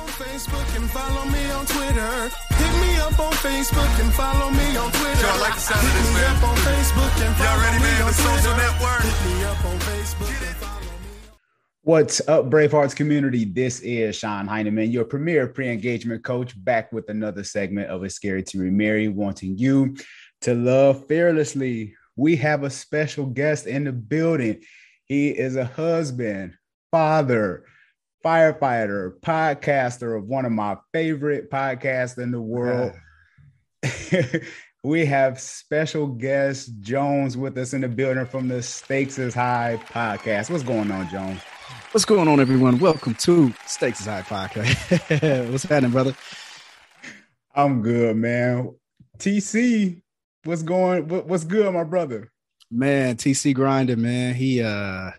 on Facebook and follow me on Twitter. Hit me up on Facebook and follow me on Twitter. Yo, I like the sound of Hit this, me man. up on Facebook and Y'all follow ready, me man? on The social Twitter. network. Hit me up on Facebook and follow me. What's up, Bravehearts community? This is Sean Heineman, your premier pre-engagement coach, back with another segment of A Scary to Remarry, wanting you to love fearlessly. We have a special guest in the building. He is a husband, father, firefighter, podcaster of one of my favorite podcasts in the world. we have special guest Jones with us in the building from the Stakes is High podcast. What's going on, Jones? What's going on, everyone? Welcome to Stakes is High Podcast. What's happening, brother? I'm good, man. TC, what's going? What, what's good, my brother? Man, TC Grinder, man. He uh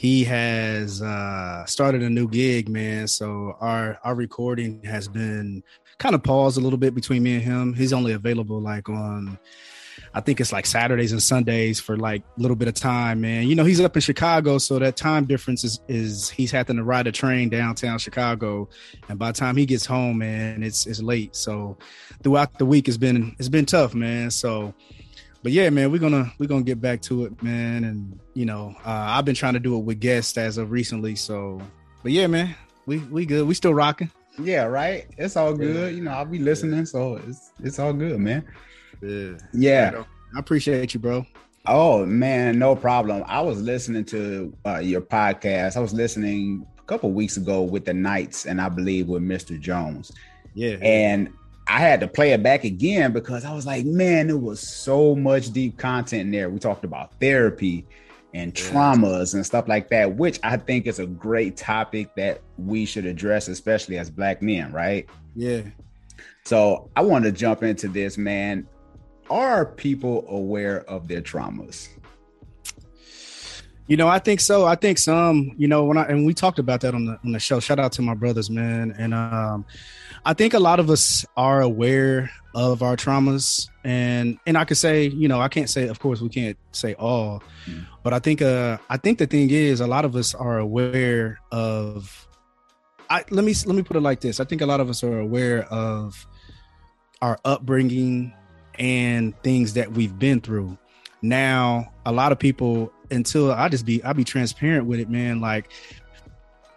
he has uh started a new gig, man. So our our recording has been kind of paused a little bit between me and him. He's only available like on I think it's like Saturdays and Sundays for like a little bit of time, man. You know, he's up in Chicago, so that time difference is is he's having to ride a train downtown Chicago, and by the time he gets home, man, it's it's late. So throughout the week, it's been it's been tough, man. So, but yeah, man, we're gonna we're gonna get back to it, man. And you know, uh, I've been trying to do it with guests as of recently. So, but yeah, man, we we good. We still rocking. Yeah, right. It's all good. You know, I'll be listening, so it's it's all good, man. Yeah, Yeah. I appreciate you, bro. Oh man, no problem. I was listening to uh, your podcast. I was listening a couple weeks ago with the Knights, and I believe with Mr. Jones. Yeah, and I had to play it back again because I was like, man, there was so much deep content in there. We talked about therapy and traumas and stuff like that, which I think is a great topic that we should address, especially as black men, right? yeah. So I want to jump into this, man. Are people aware of their traumas? You know, I think so. I think some, you know, when I and we talked about that on the on the show. Shout out to my brothers, man. And um I think a lot of us are aware of our traumas and and I could say, you know, I can't say of course we can't say all, Mm. but I think uh I think the thing is a lot of us are aware of I let me let me put it like this. I think a lot of us are aware of our upbringing and things that we've been through. Now, a lot of people until I just be I be transparent with it, man. Like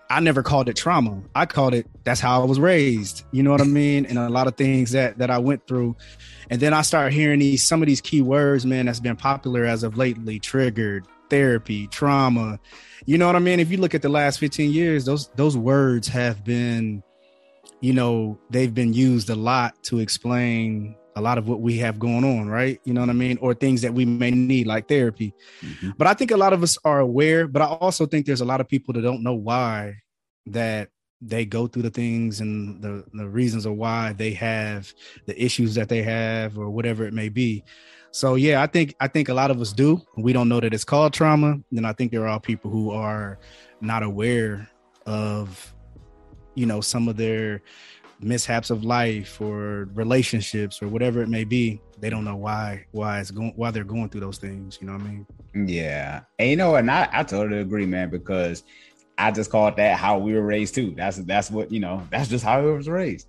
I never called it trauma. I called it that's how I was raised. You know what I mean? And a lot of things that that I went through. And then I start hearing these some of these key words, man, that's been popular as of lately, triggered, therapy, trauma. You know what I mean? If you look at the last 15 years, those those words have been you know, they've been used a lot to explain a lot of what we have going on, right? You know what I mean? Or things that we may need, like therapy. Mhm. But I think a lot of us are aware, but I also think there's a lot of people that don't know why that they go through the things and the, the reasons of why they have the issues that they have or whatever it may be. So yeah, I think I think a lot of us do. We don't know that it's called trauma. Then I think there are people who are not aware of you know some of their mishaps of life or relationships or whatever it may be they don't know why why it's going why they're going through those things you know what i mean Yeah. And you know? And I, I totally agree, man, because I just called that how we were raised too. That's that's what, you know, that's just how I was raised.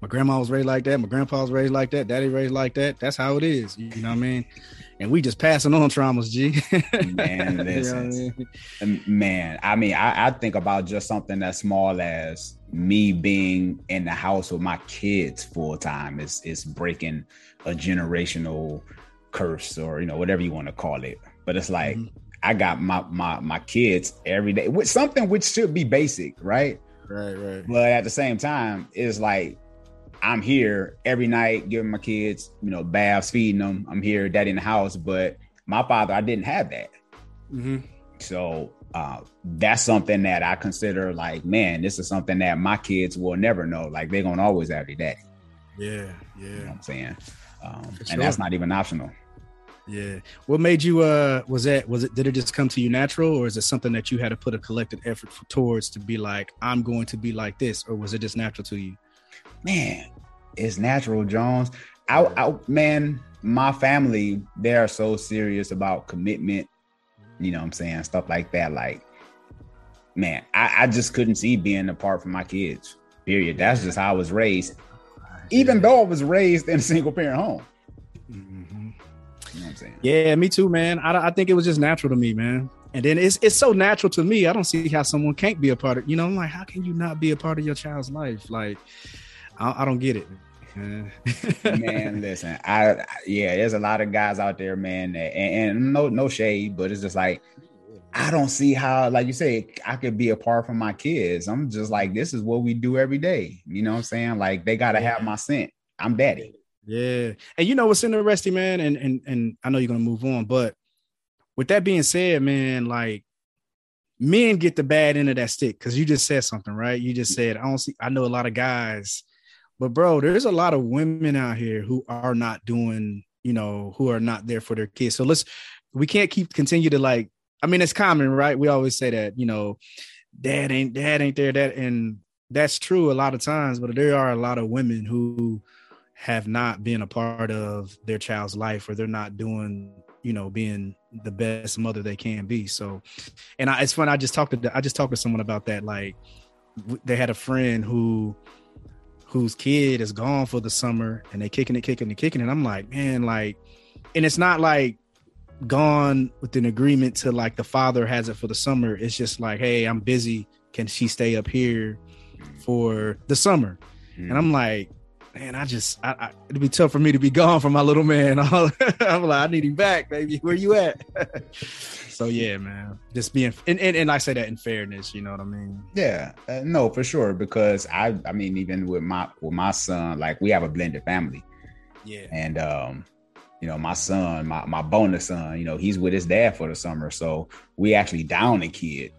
my grandma was raised like that my grandpa was raised like that daddy raised like that that's how it is you know what i mean and we just passing on traumas g Man, You know I listen. mean? Um, Man, I mean, I, I think about just something as small as me being in the house with my kids full time is is breaking a generational curse or you know whatever you want to call it. But it's like Mhm. I got my my my kids every day with something which should be basic, right? right right But at the same time, it's like I'm here every night giving my kids, you know, baths, feeding them. I'm here, daddy in the house. But my father, I didn't have that. hmm So uh, that's something that I consider like, man, this is something that my kids will never know. Like they're gonna always have their daddy. yeah You know yeah what I'm saying? Um, and that's not even optional. yeah what made you uh was that was it did it just come to you natural or is it something that you had to put a collective effort towards to be like i'm going to be like this or was it just natural to you Man, it's natural, Jones. I, I man, my family, they are so serious about commitment, you know what I'm saying? Stuff like that. Like, man, I, I just couldn't see being apart from my kids. Period. That's just how I was raised. Even though I was raised in a single parent home. Mm-hmm. You know what I'm saying? Yeah, me too, man. I, I think it was just natural to me, man. And then it's it's so natural to me. I don't see how someone can't be a part of. You know, I'm like, how can you not be a part of your child's life? Like, I, I don't get it. man, listen, I, I yeah, there's a lot of guys out there, man, that, and, and no no shade, but it's just like I don't see how, like you say, I could be apart from my kids. I'm just like, this is what we do every day. You know what I'm saying? Like they gotta have my scent. I'm daddy. Yeah. And you know what's interesting, man, and and and I know you're gonna move on, but with that being said, man, like men get the bad end of that stick because you just said something, right? You just said, I don't see, I know a lot of guys, but bro, there's a lot of women out here who are not doing, you know, who are not there for their kids. So let's, we can't keep continue to like, I mean, it's common, right? We always say that, you know, dad ain't, dad ain't there, that, and that's true a lot of times, but there are a lot of women who have not been a part of their child's life or they're not doing you know being the best mother they can be. So and I, it's fun i just talked to i just talked to someone about that like they had a friend who whose kid is gone for the summer and they kicking it kicking it kicking it. I'm like man like and it's not like gone with an agreement to like the father has it for the summer. It's just like hey i'm busy. Can she stay up here for the summer? Mm. and i'm like man, I just, I, I, it'd be tough for me to be gone from my little man. I'm like, I need him back, baby. Where you at? so yeah, man, just being, and, and, and I say that in fairness, you know what I mean? Yeah, uh, no, for sure. Because I, I mean, even with my with my son, like we have a blended family, Yeah. and um, you know, my son, my my bonus son, you know, he's with his dad for the summer, so we actually down a kid.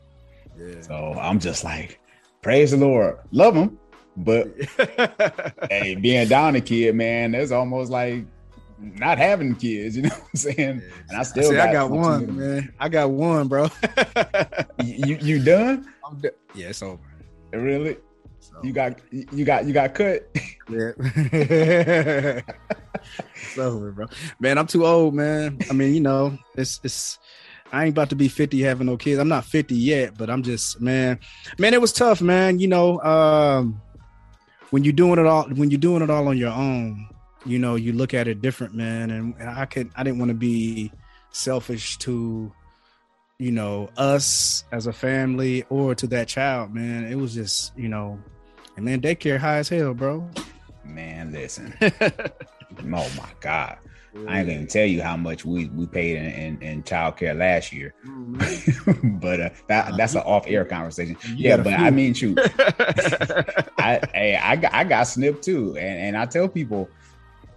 Yeah. So I'm just like, praise the Lord, love him, but hey, being down a kid, man, that's almost like not having kids. You know what I'm saying? And I still See, got, I got one, man. I got one, bro. You you done? I'm yeah, it's over. Really? So, You got you got you got cut? yeah. it's over, bro. Man, I'm too old, man. I mean, you know, it's it's. I ain't about to be 50 having no kids. I'm not 50 yet, but I'm just man, man. It was tough, man. You know, um, when you're doing it all, when you're doing it all on your own, you know, you look at it different, man. And, and I could, I didn't want to be selfish to, you know, us as a family or to that child, man. It was just, you know, and man, daycare high as hell, bro. Man, listen. oh my God. I ain't gonna tell you how much we, we paid in, in, in child care last year. but uh, that that's an off air conversation. Yeah, but. I mean shoot. I hey, I got I got snipped too. And and I tell people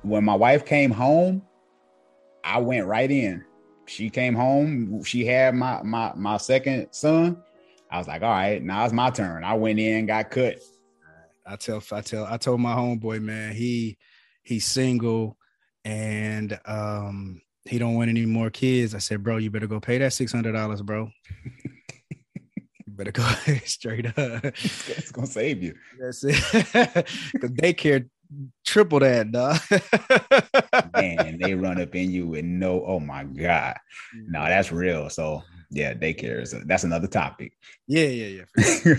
when my wife came home, I went right in. She came home, she had my my my second son. I was like, all right, now it's my turn. I went in, got cut. I tell I tell I told my homeboy, man, he he's single and um he don't want any more kids. I said, bro, you better go pay that six hundred dollars, bro. you better go straight up. It's, gonna save you. That's it. Cause daycare triple that, dog. Man, they run up in you and no, oh my God. No, that's real. So yeah, daycare is that's another topic. yeah, yeah, yeah.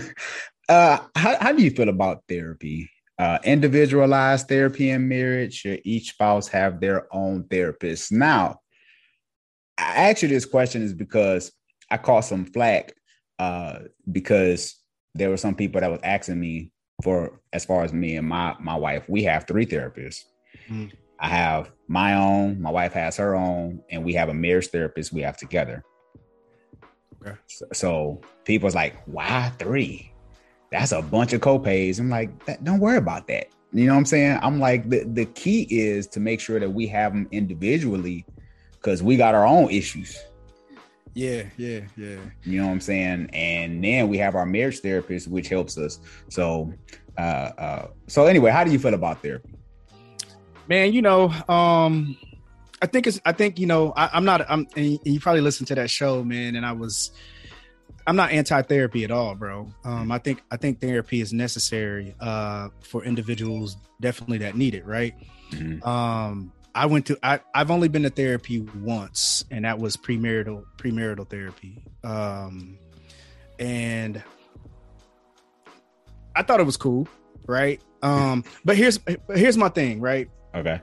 uh how, how do you feel about therapy? Uh individualized therapy in marriage, should each spouse have their own therapist? Now, I asked you this question is because I caught some flack uh because there were some people that was asking me for as far as me and my my wife, we have three therapists. Mm. I have my own, my wife has her own, and we have a marriage therapist we have together. Okay. So, so people's like, why three? That's a bunch of copays. I'm like, "That- don't worry about that. You know what I'm saying? I'm like, the, the key is to make sure that we have them individually because we got our own issues. Yeah, yeah, yeah. You know what I'm saying? And then we have our marriage therapist, which helps us. So, uh, uh, so anyway, how do you feel about therapy? man you know um i think it's i think you know I, i'm not i'm and you probably listened to that show man and i was i'm not anti-therapy at all bro um i think i think therapy is necessary uh for individuals definitely that need it right Mhm. um i went to i i've only been to therapy once and that was premarital premarital therapy um and i thought it was cool right? Um, but here's here's my thing, right? Okay.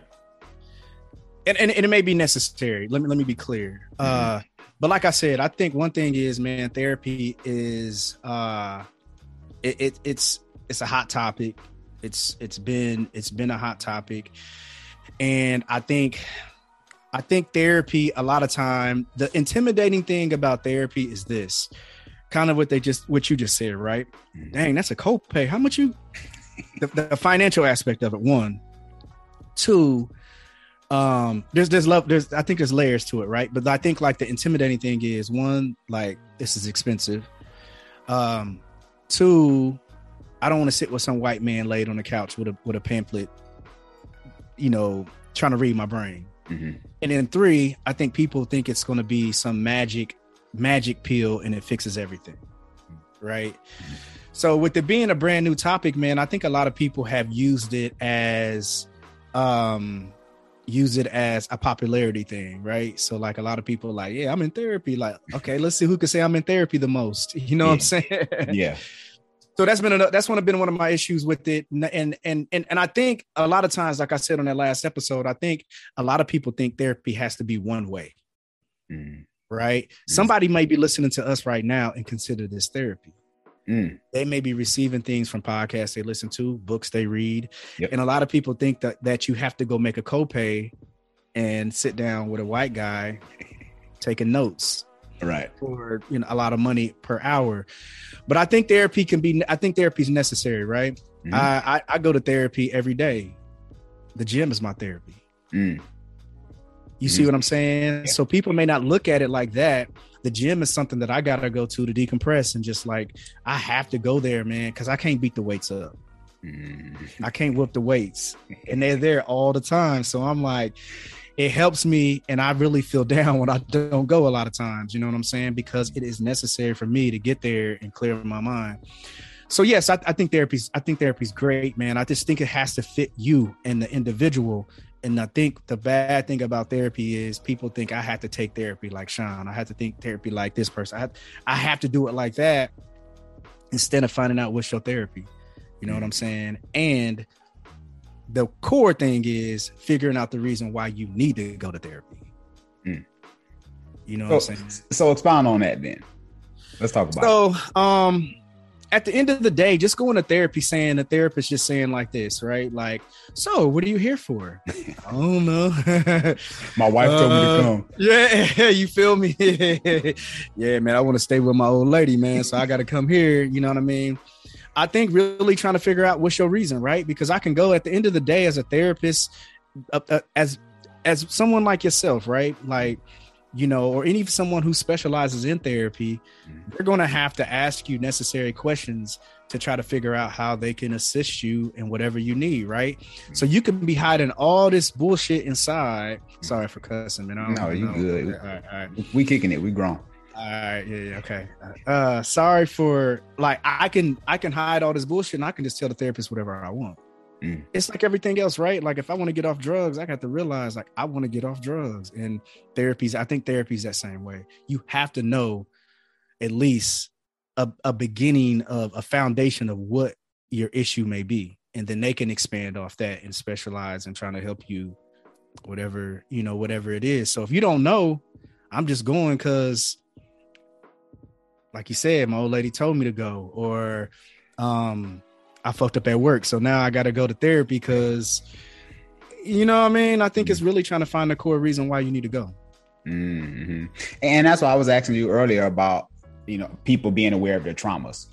And, and, and it may be necessary. Let me let me be clear. Uh, but like I said, I think one thing is, man, therapy is uh, it, it it's it's a hot topic. It's it's been it's been a hot topic, and I think I think therapy a lot of time the intimidating thing about therapy is this kind of what they just what you just said right? Dang that's a copay. How much you the, the financial aspect of it one. Two um there's there's love there's i think there's layers to it right but i think like the intimidating thing is one like this is expensive um two i don't want to sit with some white man laid on the couch with a with a pamphlet you know trying to read my brain Mhm. and then three, I think people think it's going to be some magic magic pill and it fixes everything. Right? So with it being a brand new topic, man, I think a lot of people have used it as um use it as a popularity thing, right? So like a lot of people like, yeah, I'm in therapy. Like, okay, let's see who can say I'm in therapy the most. You know what I'm saying? Yeah. so that's been a, that's one of been one of my issues with it and, and and and I think a lot of times like I said on that last episode I think a lot of people think therapy has to be one way Mm. right somebody may be listening to us right now and consider this therapy Mm. they may be receiving things from podcasts they listen to books they read Yep. and a lot of people think that that you have to go make a copay and sit down with a white guy taking notes Right. for you know a lot of money per hour. But I think therapy can be. I think therapy is necessary, right? Mhm. I, I I go to therapy every day. The gym is my therapy. Mm. You see Mhm. what I'm saying? Yeah. So people may not look at it like that. The gym is something that I gotta go to to decompress and just like I have to go there, man, because I can't beat the weights up. Mm. I can't whip the weights, and they're there all the time. So I'm like, it helps me, and I really feel down when I don't go a lot of times. You know what I'm saying? Because it is necessary for me to get there and clear my mind. So yes, I, I think therapy's I think therapy's great, man. I just think it has to fit you and the individual. And I think the bad thing about therapy is people think I have to take therapy like Sean. I have to think therapy like this person. I have, I have to do it like that instead of finding out what's your therapy. You know what I'm saying? And the core thing is figuring out the reason why you need to go to therapy. Mm. You know what I'm saying? so expound on that then. Let's talk about it. So, um, at the end of the day, just going to therapy saying the therapist just saying like this, right? Like, so what are you here for? I don't know. My wife told me to Uh, come. Yeah, you feel me? yeah, man. I want to stay with my old lady, man. So I got to come here. You know what I mean? I think really trying to figure out what's your reason, right? Because I can go at the end of the day as a therapist, uh, uh, as as someone like yourself, right? Like, you know, or any someone who specializes in therapy, mm-hmm. they're going to have to ask you necessary questions to try to figure out how they can assist you in whatever you need, right? Mm-hmm. So you can be hiding all this bullshit inside. Mm-hmm. Sorry for cussing, man. No, you know. good. All right, all right. We kicking it. We grown. All right, yeah, yeah, okay. Uh, sorry for like I can I can hide all this bullshit and I can just tell the therapist whatever I want. Mm. It's like everything else, right? Like if I want to get off drugs, I got to realize like I want to get off drugs. And therapies, I think therapy's that same way. You have to know at least a, a beginning of a foundation of what your issue may be, and then they can expand off that and specialize in trying to help you, whatever you know, whatever it is. So if you don't know, I'm just going because like you said, my old lady told me to go, or um, I fucked up at work, so now I got to go to therapy because, you know, what I mean, I think it's really trying to find the core reason why you need to go. hmm And that's why I was asking you earlier about, you know, people being aware of their traumas.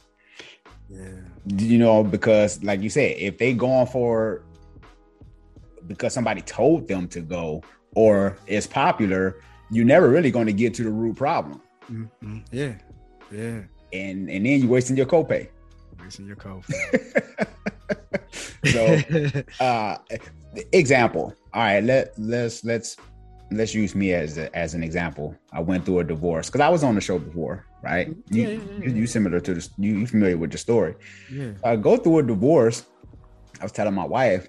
Yeah, You know, because like you said, if they going for because somebody told them to go or it's popular, you're never really going to get to the root problem. mm-hmm. yeah, yeah. And and then you're wasting your copay. Wasting your code. so uh example. All right let let's let's let's use me as a, as an example. I went through a divorce because i was on the show before right? You, Yeah, yeah, yeah, you you similar to this you you familiar with the story. Yeah, i go through a divorce. I was telling my wife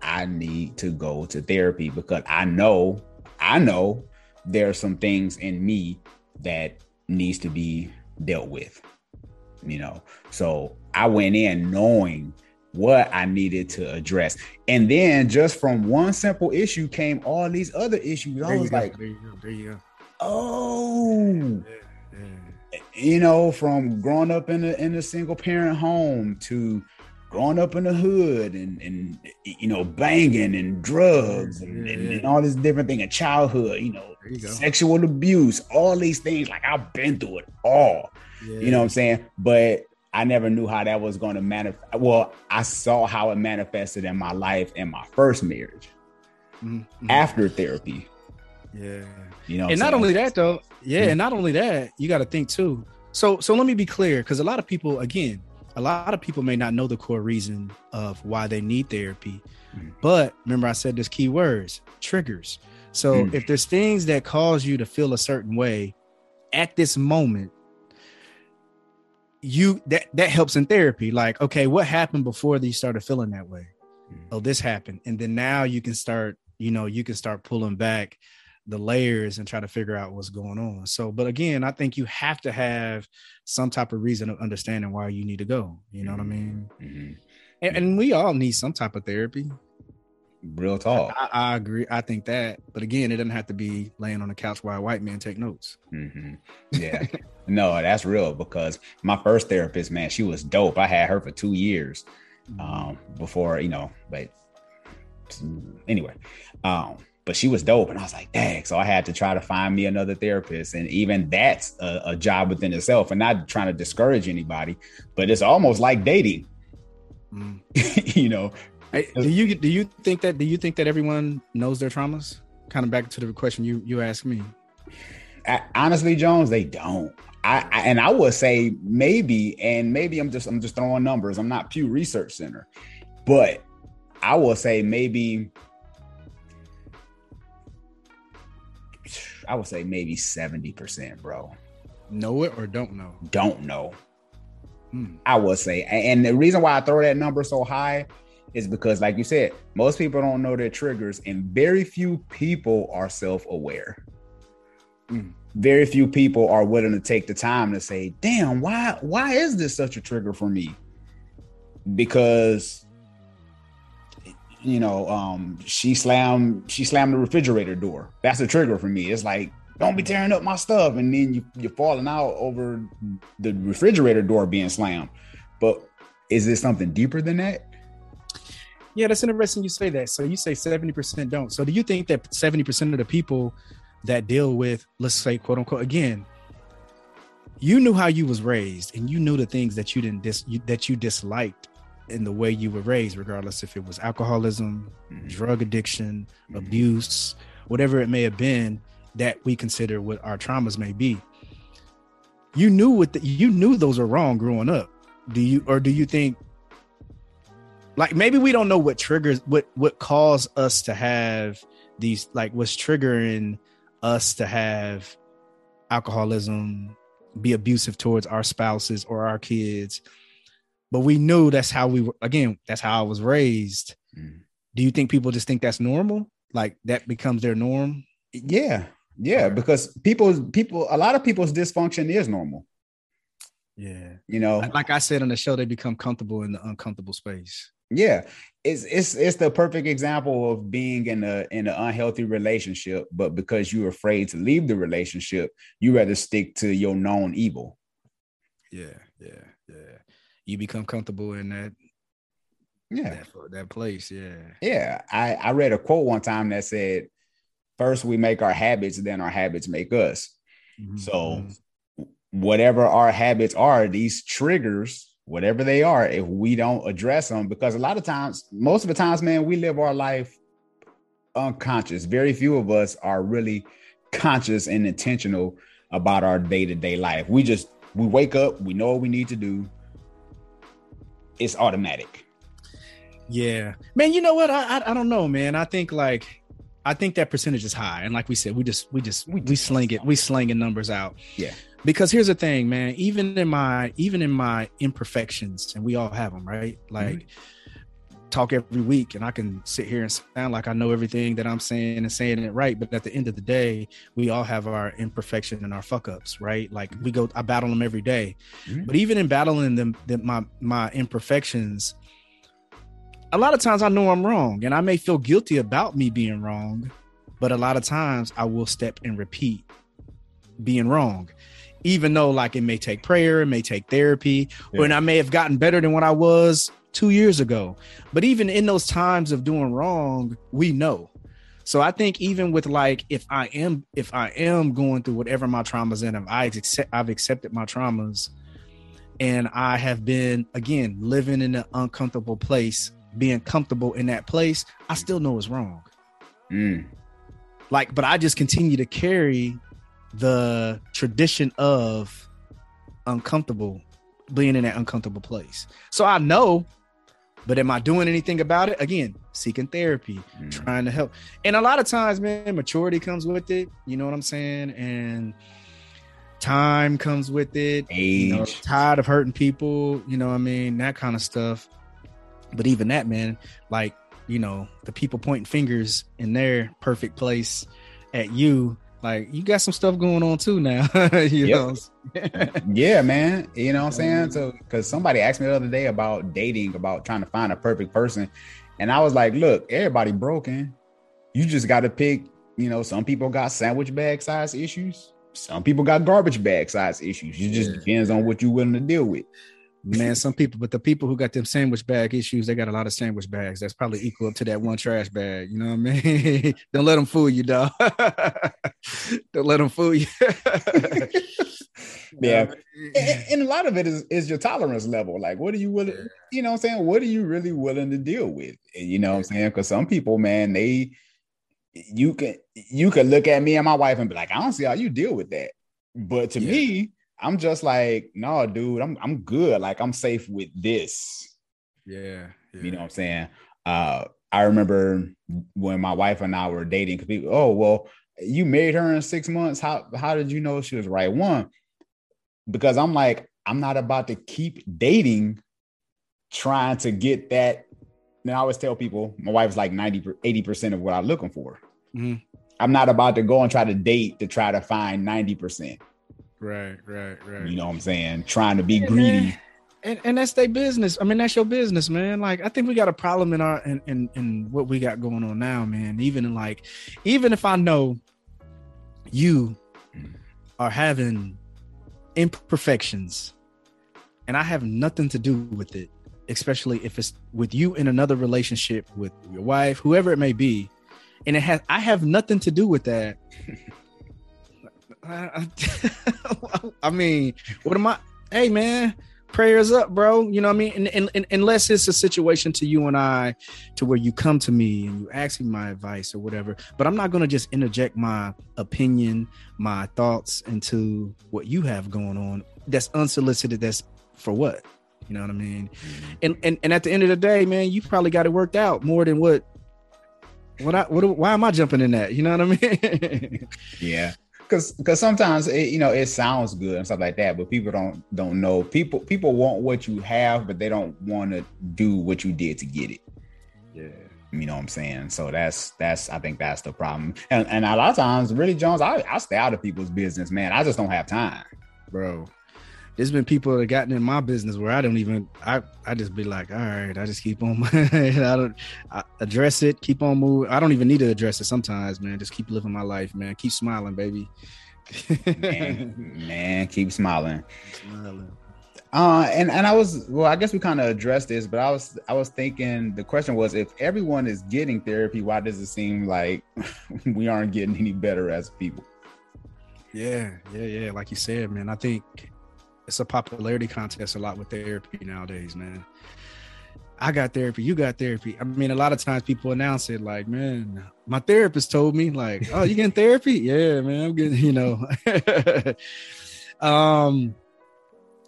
i need to go to therapy because i know i know there are some things in me that needs to be dealt with you know? So i went in knowing what I needed to address. And then just from one simple issue came all these other issues. I There was like, there you go, there you go. oh, Yeah, yeah. you know, from growing up in a in a single parent home to growing up in the hood and and you know banging and drugs and, and, and all this different thing in childhood, you know, you sexual abuse, all these things. Like I've been through it all. You know what I'm saying? But I never knew how that was going to manifest. Well, I saw how it manifested in my life in my first marriage Mhm, mhm. after therapy. yeah. You know, and not saying? only that though yeah Mhm. and not only that you got to think too so so let me be clear because a lot of people again a lot of people may not know the core reason of why they need therapy Mhm. but remember i said there's key words triggers so Mm. if there's things that cause you to feel a certain way at this moment you that that helps in therapy. Like okay what happened before you started feeling that way? Mhm. oh this happened. And then now you can start you know you can start pulling back the layers and try to figure out what's going on. So but again i think you have to have some type of reason of understanding why you need to go. You know what i mean? Mhm. and, and we all need some type of therapy Real talk. I, I agree i think that but again it doesn't have to be laying on the couch while a white man take notes hmm Yeah. no, that's real because my first therapist, man, she was dope. I had her for two years um, before, you know, but anyway, um, but she was dope. And I was like, dang. So I had to try to find me another therapist. And even that's a, a job within itself. And not trying to discourage anybody, but it's almost like dating, Mm. you know. Hey, do you do you think that do you think that everyone knows their traumas kind of back to the question you you asked me I, honestly, Jones, they don't. I, I and I would say maybe, and maybe I'm just I'm just throwing numbers. I'm not Pew Research Center, but I will say maybe I would say maybe 70%, bro. know it or don't know Don't know. Hmm. I would say. And the reason why I throw that number so high is because, like you said, most people don't know their triggers, and very few people are self-aware. Mm. Very few people are willing to take the time to say, "Damn, why why is this such a trigger for me?" Because you know, um, she slammed she slammed the refrigerator door. That's a trigger for me. It's like, don't be tearing up my stuff, and then you you're falling out over the refrigerator door being slammed. But is this something deeper than that? Yeah, that's interesting you say that. So you say 70% don't. So do you think that 70% of the people that deal with, let's say, quote unquote, again, you knew how you was raised and you knew the things that you didn't dis you, that you disliked in the way you were raised, regardless if it was alcoholism, Mhm. drug addiction, Mhm. abuse, whatever it may have been that we consider what our traumas may be. You knew what the, you knew those are wrong growing up. Do you or do you think like maybe we don't know what triggers what what caused us to have these like what's triggering us to have alcoholism, be abusive towards our spouses or our kids. But we knew that's how we were again, that's how I was raised. Mhm. Do you think people just think that's normal? Like that becomes their norm? Yeah, yeah, Okay. because people people a lot of people's dysfunction is normal. Yeah. You know, Like I said on the show, they become comfortable in the uncomfortable space. Yeah, it's it's it's the perfect example of being in a in an unhealthy relationship, but because you're afraid to leave the relationship, you rather stick to your known evil. Yeah, yeah, yeah. You become comfortable in that Yeah, that, that place. Yeah. yeah. I I read a quote one time that said, first we make our habits, then our habits make us." Mhm. So, whatever our habits are, these triggers, whatever they are, if we don't address them, because a lot of times, most of the times, man, we live our life unconscious. Very few of us are really conscious and intentional about our day to day life. We just we wake up, we know what we need to do. It's automatic. Yeah, man. You know what? I, I I don't know, man. I think like I think that percentage is high, and like we said, we just we just we, we sling it, we slinging numbers out. Yeah. Because here's the thing, man. Even in my even in my imperfections, and we all have them, right? Like talk every week, and I can sit here and sound like I know everything that I'm saying and saying it right, but at the end of the day, we all have our imperfection and our fuck ups, right? Like we go, I battle them every day. Mhm. But even in battling them, them my my imperfections, a lot of times I know I'm wrong and I may feel guilty about me being wrong, but a lot of times I will step and repeat being wrong. Even though like it may take prayer, it may take therapy, yeah. or and I may have gotten better than what I was two years ago. But even in those times of doing wrong, we know. So I think even with like if I am if I am going through whatever my traumas and if I accept I've accepted my traumas and I have been again living in an uncomfortable place, being comfortable in that place, I still know it's wrong. Mm. Like, but I just continue to carry the tradition of uncomfortable being in that uncomfortable place. So I know, but am I doing anything about it? Again, seeking therapy, mm. trying to help. And a lot of times, man, maturity comes with it. You know what I'm saying? And time comes with it. Age. You know, tired of hurting people, you know what I mean? That kind of stuff. But even that, man, like, you know, the people pointing fingers in their perfect place at you, like you got some stuff going on too now. you know. yeah, man. You know what I'm saying? So because somebody asked me the other day about dating, about trying to find a perfect person. And I was like, look, everybody broken. You just gotta pick, you know, some people got sandwich bag size issues some people got garbage bag size issues. It just yeah. depends on what you're willing to deal with. Man, some people, but the people who got them sandwich bag issues, they got a lot of sandwich bags. That's probably equal to that one trash bag. You know what I mean? Don't let them fool you, dog. Don't let them fool you. yeah, and, and, a lot of it is is your tolerance level. Like, what are you willing? You know, what I'm saying, what are you really willing to deal with? You know, what I'm saying, because some people, man, they you can you can look at me and my wife and be like, I don't see how you deal with that. But to yeah. me, I'm just like, no, dude, I'm I'm good. Like I'm safe with this. Yeah, yeah. You know what I'm saying? Uh I remember when my wife and I were dating, because people, oh well, you married her in six months. How how did you know she was right? One, because I'm like, I'm not about to keep dating, trying to get that now I always tell people my wife's like 90 80% of what I'm looking for. Mm-hmm. I'm not about to go and try to date to try to find 90%. Right, right, right. You know what I'm saying? Trying to be yeah, greedy. And, and that's their business. I mean, that's your business, man. Like, I think we got a problem in our in, in in what we got going on now, man. Even in like, even if I know you are having imperfections and I have nothing to do with it, especially if it's with you in another relationship with your wife, whoever it may be, and it has I have nothing to do with that. I I mean, what am I? Hey, man, prayers up, bro. You know what I mean? And, and, and, unless it's a situation to you and I, to where you come to me and you ask me my advice or whatever, but I'm not going to just interject my opinion, my thoughts into what you have going on. That's unsolicited. That's for what? You know what I mean? Mm-hmm. And and and at the end of the day, man, you probably got it worked out more than what what I what why am I jumping in that? You know what I mean? yeah. Cause because sometimes it, you know it sounds good and stuff like that, but people don't don't know. People people want what you have, but they don't want to do what you did to get it. Yeah. You know what I'm saying? So that's that's I think that's the problem. And and a lot of times, really, Jones, I, I stay out of people's business, man. I just don't have time. Bro there's been people that have gotten in my business where I don't even I I just be like, all right, I just keep on I don't I address it, keep on moving. I don't even need to address it sometimes, man. Just keep living my life, man. Keep smiling, baby. man, man, keep smiling. smiling. Uh, and and I was well, I guess we kind of addressed this, but I was I was thinking the question was if everyone is getting therapy, why does it seem like we aren't getting any better as people? Yeah, yeah, yeah. Like you said, man, I think it's a popularity contest a lot with therapy nowadays, man. I got therapy, you got therapy. I mean, a lot of times people announce it like, man, my therapist told me, like, oh, you getting therapy? Yeah, man, I'm getting, you know. um,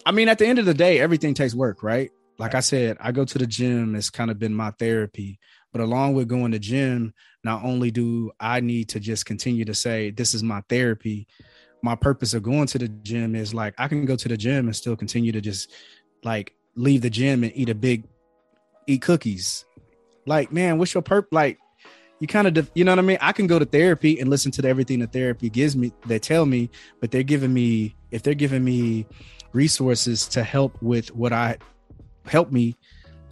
I mean, at the end of the day, everything takes work, right? Like I said, I go to the gym, it's kind of been my therapy. But along with going to gym, not only do I need to just continue to say, this is my therapy, my purpose of going to the gym is like I can go to the gym and still continue to just like leave the gym and eat a big eat cookies. Like, man, what's your purpose? Like, you kind of, def- you know what I mean? I can go to therapy and listen to everything that therapy gives me, they tell me, but they're giving me, if they're giving me resources to help with what I help me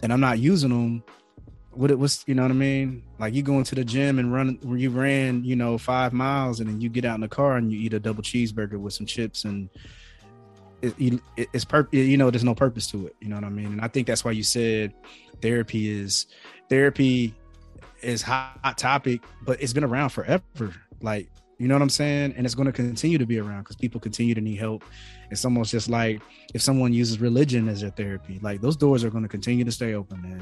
and I'm not using them, what it was, you know what I mean? Like you go into the gym and run, where you ran, you know, five miles, and then you get out in the car and you eat a double cheeseburger with some chips, and it, it, it's per, you know, there's no purpose to it. You know what I mean? And I think that's why you said therapy is therapy is hot topic, but it's been around forever. Like you know what I'm saying? And it's going to continue to be around because people continue to need help. It's almost just like if someone uses religion as their therapy, like those doors are going to continue to stay open and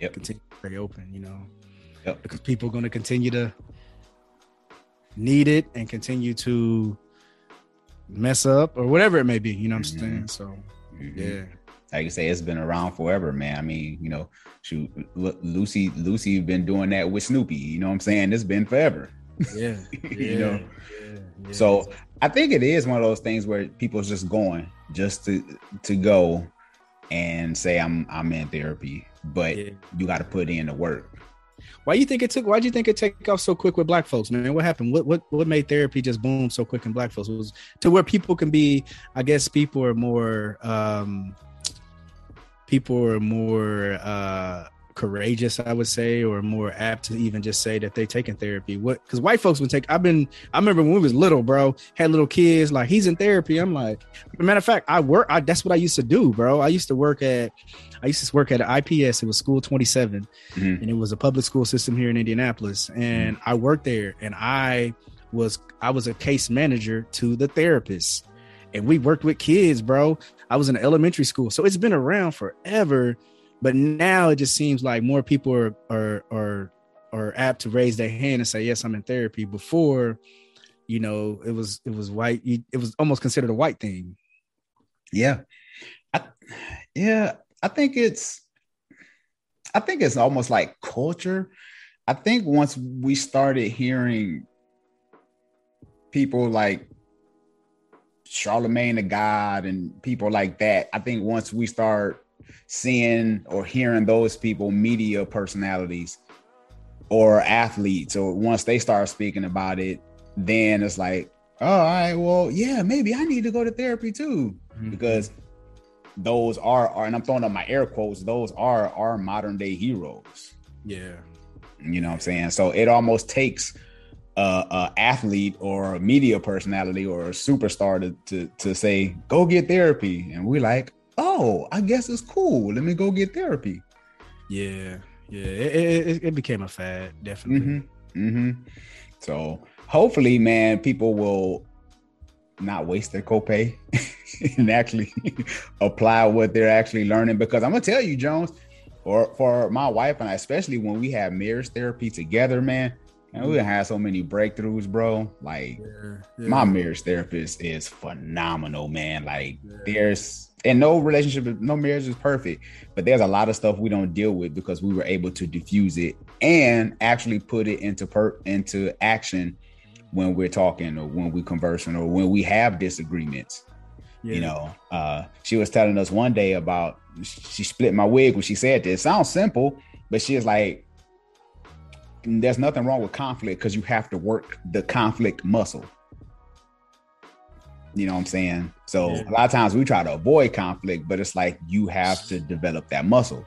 yep. continue to stay open, you know, yep. because people are going to continue to need it and continue to mess up or whatever it may be. You know what I'm mm-hmm. saying? So, mm-hmm. yeah. Like you say, it's been around forever, man. I mean, you know, shoot, Lucy, Lucy been doing that with Snoopy. You know what I'm saying? It's been forever. Yeah. you know. Yeah, yeah. So I think it is one of those things where people's just going just to to go and say I'm I'm in therapy, but yeah. you got to put in the work. Why do you think it took? Why do you think it take off so quick with black folks, man? What happened? What what what made therapy just boom so quick in black folks? It was to where people can be. I guess people are more. um People are more. uh courageous, I would say, or more apt to even just say that they're taking therapy. What? Because white folks would take. I've been. I remember when we was little, bro. Had little kids. Like he's in therapy. I'm like, matter of fact, I work. I, that's what I used to do, bro. I used to work at. I used to work at an IPS. It was School 27, mm-hmm. and it was a public school system here in Indianapolis. And mm-hmm. I worked there, and I was I was a case manager to the therapist, and we worked with kids, bro. I was in elementary school, so it's been around forever but now it just seems like more people are are are are apt to raise their hand and say, "Yes, I'm in therapy." Before, you know, it was it was white. It was almost considered a white thing. Yeah, I, yeah. I think it's I think it's almost like culture. I think once we started hearing people like Charlamagne tha God and people like that, I think once we start seeing or hearing those people, media personalities or athletes, or once they start speaking about it, then it's like, oh, all right, well, yeah, maybe I need to go to therapy too, mm-hmm. because those are, are, and I'm throwing up my air quotes, those are our modern day heroes. Yeah. You know what I'm saying? So it almost takes a, a, athlete or a media personality or a superstar to, to to say go get therapy and we're like oh, I guess it's cool. Let me go get therapy. Yeah, yeah, it, it, it became a fad, definitely. Mm-hmm. Mm-hmm. So hopefully, man, people will not waste their copay and actually apply what they're actually learning. Because I'm gonna tell you, Jones, for for my wife and I, especially when we have marriage therapy together, man, and we had so many breakthroughs, bro. Like yeah, yeah. my marriage therapist is phenomenal, man. Like yeah. there's and no relationship, no marriage is perfect, but there's a lot of stuff we don't deal with because we were able to diffuse it and actually put it into per into action when we're talking or when we conversing or when we have disagreements. Yeah. You know, uh, she was telling us one day about she split my wig when she said this. It sounds simple, but she was like, "There's nothing wrong with conflict because you have to work the conflict muscle." You know what I'm saying? So yeah. a lot of times we try to avoid conflict, but it's like you have to develop that muscle.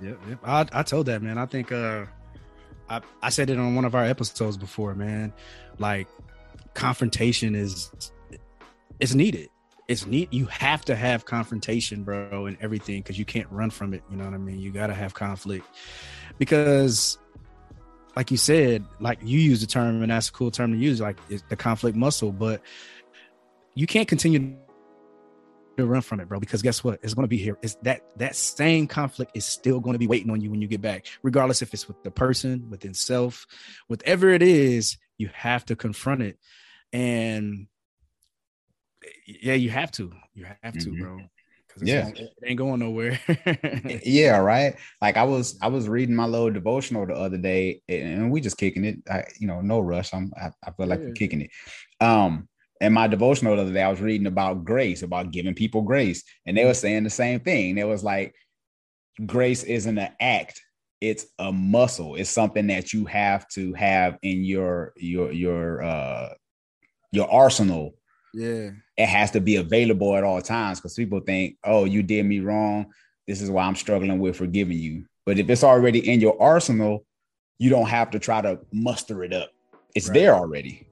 Yep, yep. I, I told that man. I think uh I, I said it on one of our episodes before, man. Like confrontation is it's needed. It's neat. You have to have confrontation, bro, and everything because you can't run from it. You know what I mean? You got to have conflict because, like you said, like you use the term, and that's a cool term to use, like the conflict muscle. But you can't continue to run from it, bro. Because guess what? It's going to be here. Is that that same conflict is still going to be waiting on you when you get back, regardless if it's with the person, within self, whatever it is. You have to confront it, and yeah, you have to. You have to, mm-hmm. bro. Yeah, it ain't going nowhere. yeah, right. Like I was, I was reading my little devotional the other day, and we just kicking it. I, you know, no rush. I'm, I, I feel like yeah. we're kicking it. Um, in my devotional the other day, I was reading about grace, about giving people grace, and they were saying the same thing. It was like grace isn't an act; it's a muscle. It's something that you have to have in your your your uh your arsenal. Yeah, it has to be available at all times because people think, "Oh, you did me wrong. This is why I'm struggling with forgiving you." But if it's already in your arsenal, you don't have to try to muster it up. It's right. there already.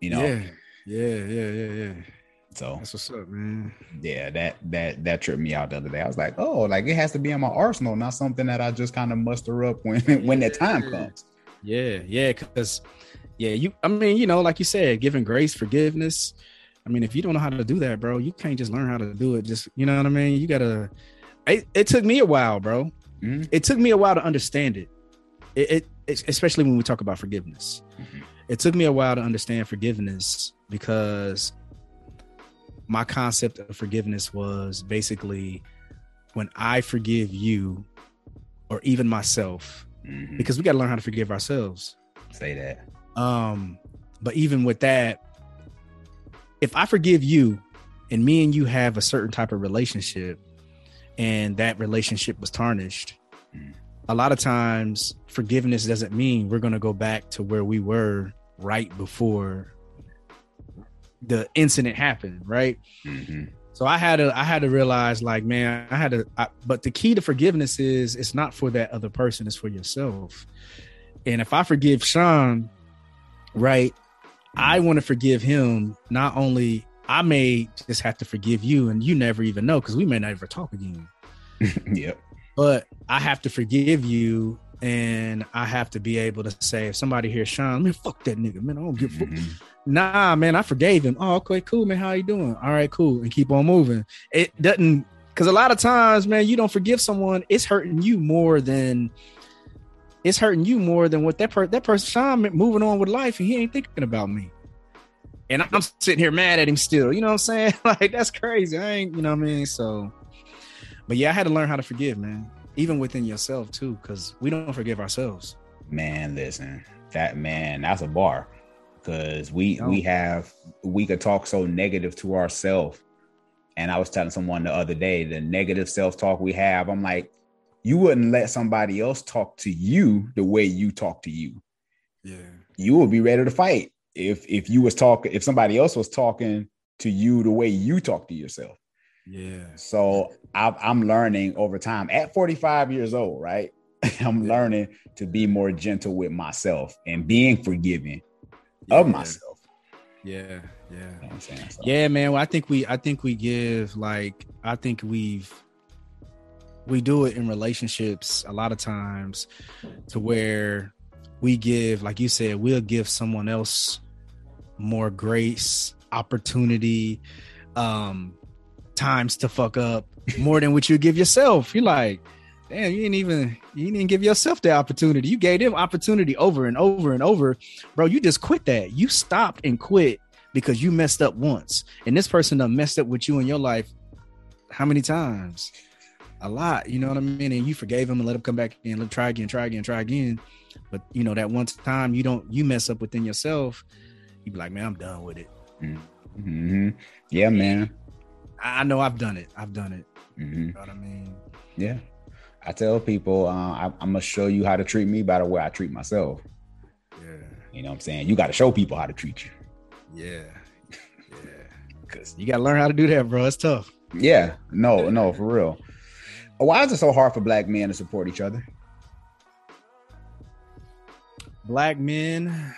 You know. Yeah. Yeah. Yeah. Yeah. Yeah. So that's what's up, man. Yeah, that that that tripped me out the other day. I was like, oh, like it has to be in my arsenal, not something that I just kind of muster up when when that time comes. Yeah, yeah, because yeah, you I mean, you know, like you said, giving grace, forgiveness. I mean, if you don't know how to do that, bro, you can't just learn how to do it. Just you know what I mean? You gotta it, it took me a while, bro. Mm-hmm. It took me a while to understand it. It, it especially when we talk about forgiveness. Mm-hmm. It took me a while to understand forgiveness because my concept of forgiveness was basically when I forgive you or even myself, mm-hmm. because we got to learn how to forgive ourselves. Say that. Um, but even with that, if I forgive you and me and you have a certain type of relationship and that relationship was tarnished, mm. a lot of times forgiveness doesn't mean we're going to go back to where we were right before the incident happened, right? Mm-hmm. So I had to I had to realize like, man, I had to. I, but the key to forgiveness is it's not for that other person; it's for yourself. And if I forgive Sean, right, I mm-hmm. want to forgive him. Not only I may just have to forgive you, and you never even know because we may not ever talk again. yep. But I have to forgive you and I have to be able to say, if somebody hears Sean, man, fuck that nigga, man, I don't give mm-hmm. Nah, man, I forgave him. Oh, okay, cool, man. How you doing? All right, cool, and keep on moving. It doesn't because a lot of times, man, you don't forgive someone, it's hurting you more than it's hurting you more than what that person that person Sean moving on with life and he ain't thinking about me. And I'm sitting here mad at him still. You know what I'm saying? like that's crazy. I ain't, you know what I mean? So, but yeah, I had to learn how to forgive, man even within yourself too, because we don't forgive ourselves. Man, listen, that man, that's a bar. Because we no. we have we could talk so negative to ourselves. And I was telling someone the other day, the negative self-talk we have, I'm like, you wouldn't let somebody else talk to you the way you talk to you. Yeah. You would be ready to fight if if you was talking if somebody else was talking to you the way you talk to yourself. Yeah. So I, I'm learning over time at 45 years old, right? I'm yeah. learning to be more gentle with myself and being forgiving yeah. of myself. Yeah, yeah, you know so. yeah, man. Well, I think we, I think we give like, I think we've, we do it in relationships a lot of times, to where we give, like you said, we'll give someone else more grace, opportunity, um, times to fuck up more than what you give yourself. You're like, damn, you didn't even you didn't give yourself the opportunity. You gave them opportunity over and over and over, bro. You just quit that. You stopped and quit because you messed up once, and this person done messed up with you in your life. How many times? A lot. You know what I mean? And you forgave him and let him come back and let try again, try again, try again. But you know that one time you don't you mess up within yourself, you be like, man, I'm done with it. Mm-hmm. Yeah, man. I know I've done it. I've done it. Mm-hmm. You know what I mean? Yeah. I tell people uh, I, am gonna show you how to treat me by the way I treat myself. Yeah. You know what I'm saying? You got to show people how to treat you. Yeah. Yeah. Cause you got to learn how to do that, bro. It's tough. Yeah. No, no, for real. Why is it so hard for black men to support each other? Black men,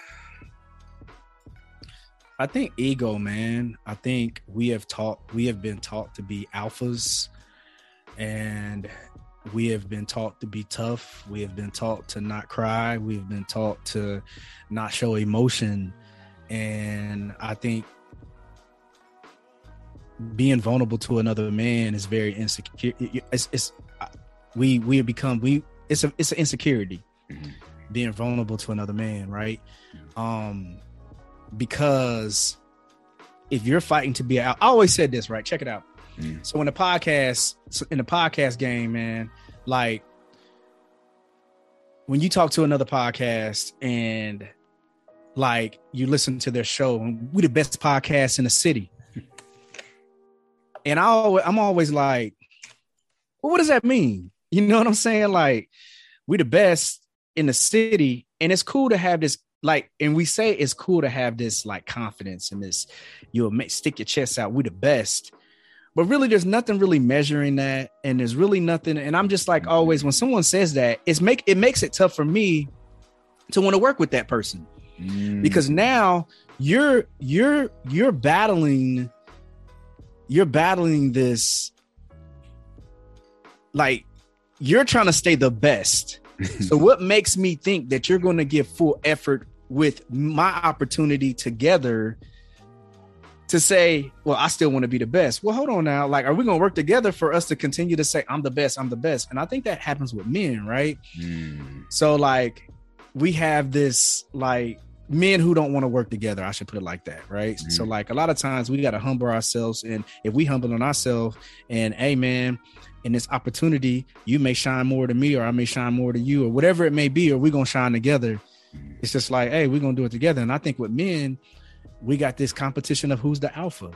I think ego, man. I think we have taught we have been taught to be alphas and we have been taught to be tough. We have been taught to not cry. We've been taught to not show emotion. And I think being vulnerable to another man is very insecure. It's, it's we we have become we it's a it's an insecurity mm-hmm. being vulnerable to another man, right? Um because if you're fighting to be out, I always said this, right? Check it out. Mm. So in the podcast, in the podcast game, man, like when you talk to another podcast and like you listen to their show, and we the best podcast in the city. And I always, I'm always like, well, what does that mean? You know what I'm saying? Like, we the best in the city, and it's cool to have this like and we say it's cool to have this like confidence and this you'll make, stick your chest out we're the best. But really there's nothing really measuring that and there's really nothing and i'm just like always when someone says that it's make it makes it tough for me to want to work with that person. Mm. because now you're you're you're battling you're battling this like you're trying to stay the best. So what makes me think that you're going to give full effort with my opportunity together to say well i still want to be the best well hold on now like are we going to work together for us to continue to say i'm the best i'm the best and i think that happens with men right Mm. so like we have this like men who don't want to work together. I should put it like that, right? Mhm. So like a lot of times we got to humble ourselves, and if we humble on ourselves, and hey man, in this opportunity, you may shine more to me, or I may shine more to you, or whatever it may be, or we're gonna shine together. It's just like, hey, we're gonna do it together. And I think with men, we got this competition of who's the alpha,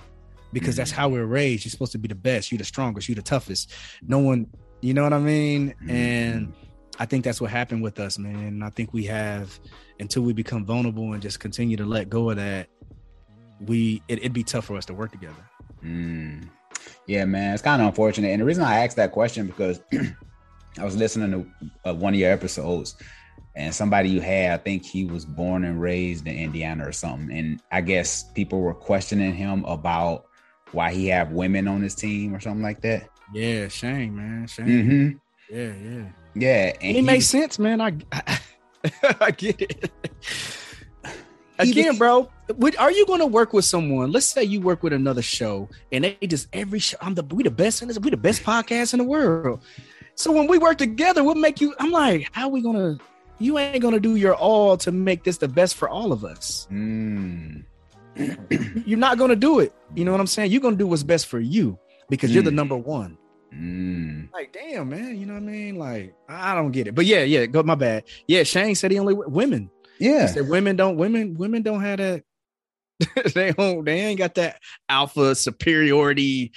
because that's how we're raised. You're supposed to be the best, you're the strongest, you're the toughest. No one, you know what I mean? And I think that's what happened with us, man. And I think we have until we become vulnerable and just continue to let go of that. We it, it'd be tough for us to work together. Mm. Yeah, man, it's kind of unfortunate. And the reason I asked that question because I was listening to uh, one of your episodes, and somebody you had, I think he was born and raised in Indiana or something, and I guess people were questioning him about why he have women on his team or something like that. Yeah, shame, man, Shane. hmm Yeah, yeah. Yeah, and it makes sense, man. I I, I get it. Again, bro, would, are you going to work with someone? Let's say you work with another show, and they just every show. I'm the we the best in this. We the best podcast in the world. So when we work together, what make you? I'm like, how we gonna? You ain't gonna do your all to make this the best for all of us. Mm. You're not gonna do it. You know what I'm saying? You're gonna do what's best for you because you're the Mm. number one. Mm. Like, damn, man. You know what I mean? Like, I don't get it. But yeah, yeah. Go. My bad. Yeah, Shane said he only women. He Yeah, said women don't women women don't have that. they don't. They ain't got that alpha superiority.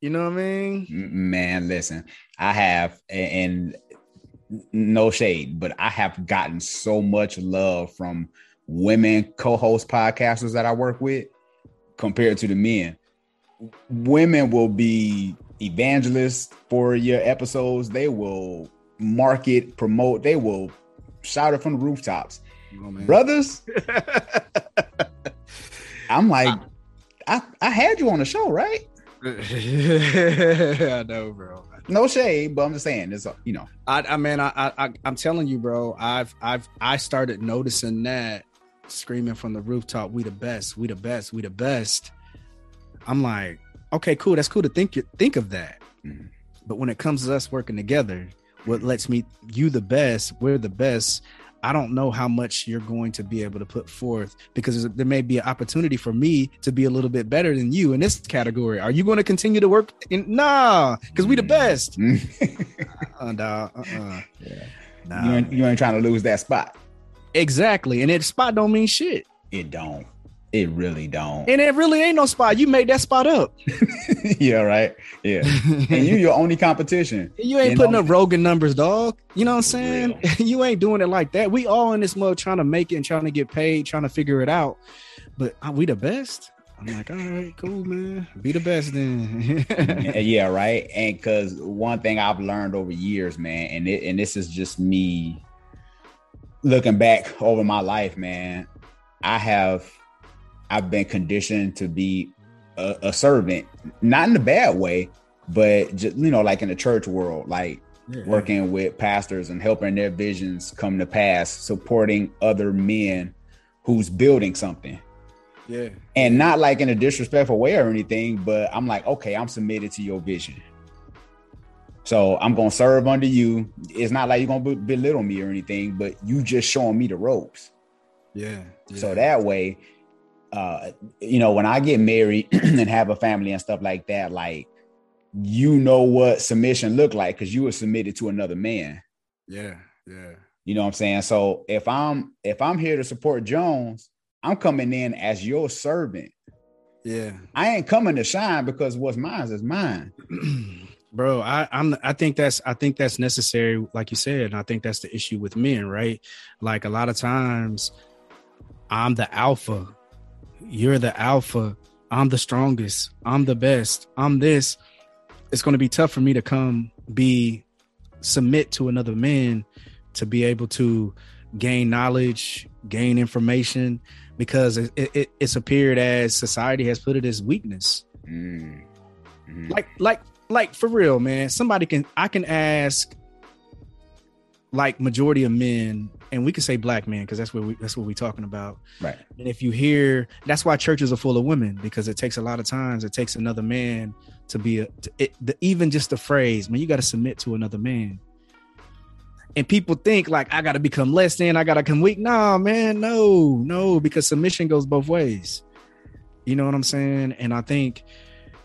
You know what I mean? Man. Listen, I have, and no shade, but I have gotten so much love from women co-host podcasters that I work with compared to the men. Women will be evangelists for your episodes. They will market, promote. They will shout it from the rooftops. Oh, man. Brothers, I'm like, ah. I, I had you on the show, right? I know, bro. No shade, but I'm just saying, it's you know, I, I man, I, I, I'm telling you, bro. I've, I've, I started noticing that screaming from the rooftop, "We the best, we the best, we the best." I'm like, okay, cool. That's cool to think think of that. Mhm. But when it comes to us working together, what lets me you the best, we're the best. I don't know how much you're going to be able to put forth because there may be an opportunity for me to be a little bit better than you in this category. Are you going to continue to work? In, nah, because we the best. you Uh, dawg, uh-uh. Yeah. Nah, ain't, you ain't trying to lose that spot. exactly. And that spot don't mean shit. It don't. It really don't. And it really ain't no spot. You made that spot up. yeah, right. Yeah, and you your only competition. You ain't putting up Rogan numbers, dog. You know what I'm saying? you ain't doing it like that. We all in this mode trying to make it and trying to get paid, trying to figure it out. But are we the best? I'm like, all right, cool, man. Be the best then. Yeah, right. And because one thing I've learned over years, man, and it, and this is just me looking back over my life, man. I have I've been conditioned to be a, a servant, not in a bad way, but just you know, like in the church world, like working with pastors and helping their visions come to pass, supporting other men who's building something Yeah. and not like in a disrespectful way or anything, but I'm like, okay, I'm submitted to your vision. So I'm gonna serve under you. It's not like you're gonna belittle me or anything, but you just showing me the ropes. Yeah. So that way, uh, you know, when I get married and have a family and stuff like that, like you know what submission look like because you were submitted to another man. Yeah. Yeah. You know what I'm saying? So if I'm if I'm here to support Jones, I'm coming in as your servant. Yeah. I ain't coming to shine because what's mine is mine. bro i i'm i think that's i think that's necessary like you said and i think that's the issue with men right like a lot of times i'm the alpha you're the alpha I'm the strongest, I'm the best, I'm this, it's going to be tough for me to come be submit to another man to be able to gain knowledge, gain information, because it, it, it's appeared as society has put it as weakness. Mm. Like, like, like for real, man. Somebody can I can ask like majority of men, and we can say black men because that's what we that's what we're talking about. Right. And if you hear, that's why churches are full of women because it takes a lot of times. It takes another man to be a to, it, the, even just the phrase, man. You got to submit to another man and people think like I gotta become less than, I gotta come weak. Nah, man, no, no, because submission goes both ways. You know what I'm saying? And I think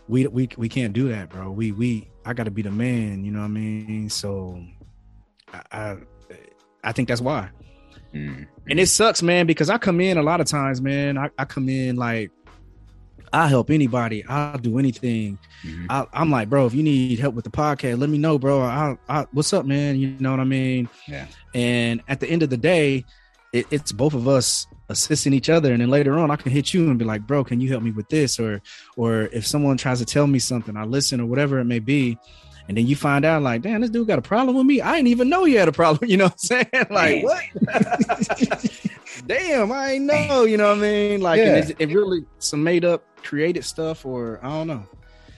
we we we can't do that, bro. We we I gotta be the man. You know what I mean? So I I, I think that's why. Mm-hmm. And it sucks, man, because I come in a lot of times, man. I, I come in like I'll help anybody. I'll do anything. Mm-hmm. I, am like, bro, if you need help with the podcast, let me know, bro. I, I, what's up, man? You know what I mean? Yeah. And at the end of the day, it, it's both of us assisting each other. And then later on, I can hit you and be like, bro, can you help me with this? Or, or if someone tries to tell me something, I listen or whatever it may be. And then you find out, like, damn, this dude got a problem with me. I didn't even know you had a problem. You know what I'm saying? Like, what? damn, I ain't know. You know what I mean? Like, yeah. it, it really some made up created stuff, or I don't know.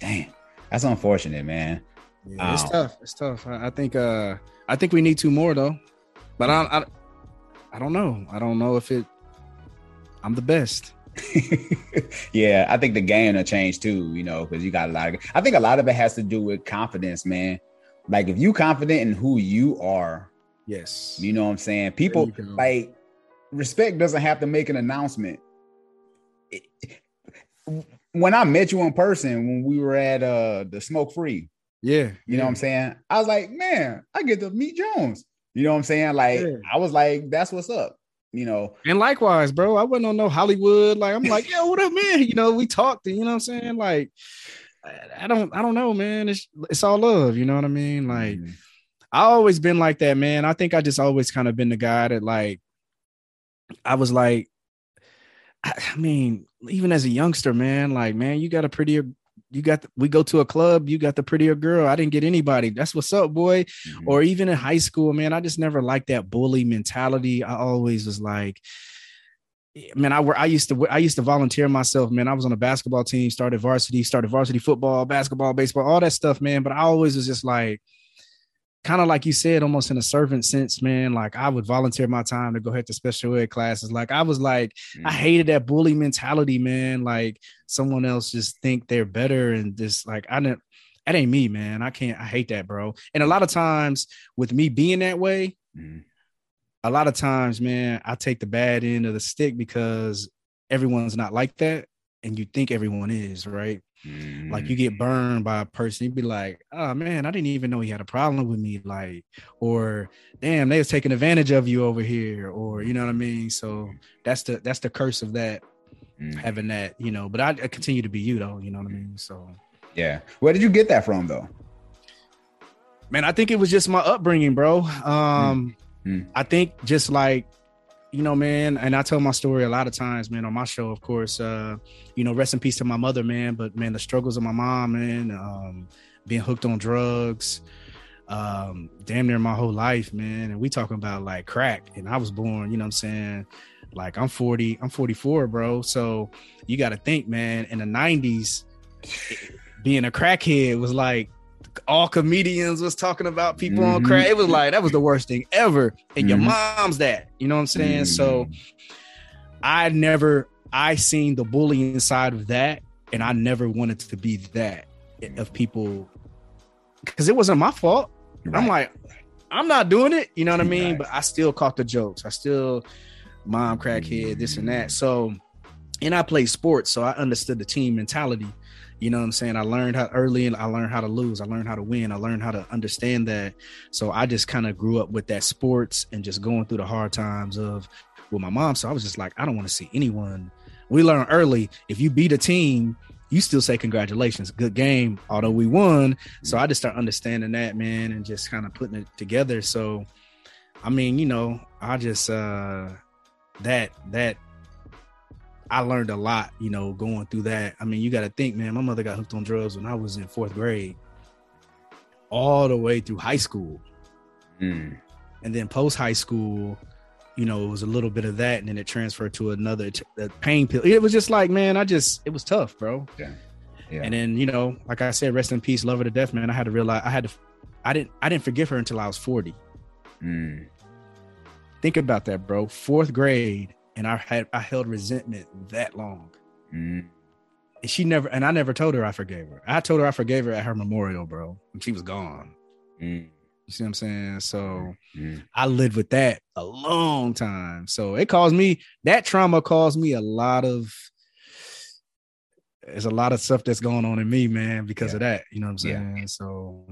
Damn, that's unfortunate, man. Yeah, it's tough. It's tough. I, I, think. uh I think we need two more though, but I, I, I don't know. I don't know if it. I'm the best. yeah, I think the game will change too. You know, because you got a lot of. I think a lot of it has to do with confidence, man. Like if you confident in who you are, yes, you know what I'm saying. People like respect doesn't have to make an announcement. It, when I met you in person when we were at uh the smoke free. Yeah. You yeah. know what I'm saying? I was like, man, I get to meet Jones. You know what I'm saying? Like, yeah. I was like, that's what's up. You know, and likewise, bro. I wasn't on no Hollywood. Like, I'm like, yo, what up, man? You know, we talked. You know what I'm saying? Like, I don't, I don't know, man. It's it's all love. You know what I mean? Like, mm-hmm. I always been like that, man. I think I just always kind of been the guy that like, I was like, I mean, even as a youngster, man, like, man, you got a prettier, you got, the, we go to a club, you got the prettier girl. I didn't get anybody. That's what's up, boy. Mm-hmm. Or even in high school, man, I just never liked that bully mentality. I always was like, man, I were I used to I used to volunteer myself, man. I was on a basketball team, started varsity, started varsity football, basketball, baseball, all that stuff, man. But I always was just like, kind of like you said, almost in a servant sense, man. Like I would volunteer my time to go ahead to special ed classes. Like I was like, mm-hmm. I mm. hated that bully mentality, man. Like someone else just think they're better and just like I didn't. That ain't me, man. I can't. I hate that, bro. And a lot of times with me being that way, mm-hmm. a lot of times, man, I take the bad end of the stick because everyone's not like that, and you think everyone is, right? Mm. Like you get burned by a person, you'd be like, "Oh man, I didn't even know he had a problem with me." Like, or damn, they was taking advantage of you over here, or you know what I mean. So that's the that's the curse of that, mm. having that, you know. But I, I, continue to be you though, you know what I mean. So yeah, where did you get that from though? Man, I think it was just my upbringing, bro. Um, mm. I think just like you know, man, and I tell my story a lot of times, man, on my show, of course. Uh, you know, rest in peace to my mother, man. But man, the struggles of my mom, man, um, being hooked on drugs, um, damn near my whole life, man. And we talking about like crack. And I was born, you know what I'm saying? Like I'm 40, I'm 44, bro. So you gotta think, man, in the 90s, being a crackhead was like all comedians was talking about people mm-hmm. on crack. It was like that was the worst thing ever. And mm-hmm. your mom's that. You know what I'm saying? Mm-hmm. So I never I seen the bullying side of that, and I never wanted to be that of people because it wasn't my fault. Right. I'm like, I'm not doing it. You know what I mean? Right. But I still caught the jokes. I still mom crackhead, this and that. So and I played sports, so I understood the team mentality. You know what I'm saying? I learned how early and I learned how to lose. I learned how to win. I learned how to understand that. So I just kind of grew up with that sports and just going through the hard times of with my mom. So I was just like, I don't want to see anyone. We learned early if you beat a team, you still say congratulations, good game, although we won. So I just start understanding that, man, and just kind of putting it together. So I mean, you know, I just uh that that I learned a lot, you know, going through that. I mean, you got to think, man. My mother got hooked on drugs when I was in fourth grade, all the way through high school, Mm. and then post high school. You know, it was a little bit of that, and then it transferred to another t- pain pill. It was just like, man, I just it was tough, bro. Yeah. And then you know, like I said, rest in peace, love her to death, man. I had to realize I had to, I didn't, I didn't forgive her until I was forty. Mm. Think about that, bro. Fourth grade, and I had I held resentment that long. Mm. And she never and I never told her I forgave her. I told her I forgave her at her memorial, bro. And she was gone. Mm. You see what I'm saying? So Mm. I lived with that a long time. So it caused me that trauma caused me a lot of there's a lot of stuff that's going on in me, man, because of that. You know what I'm Yeah. saying? So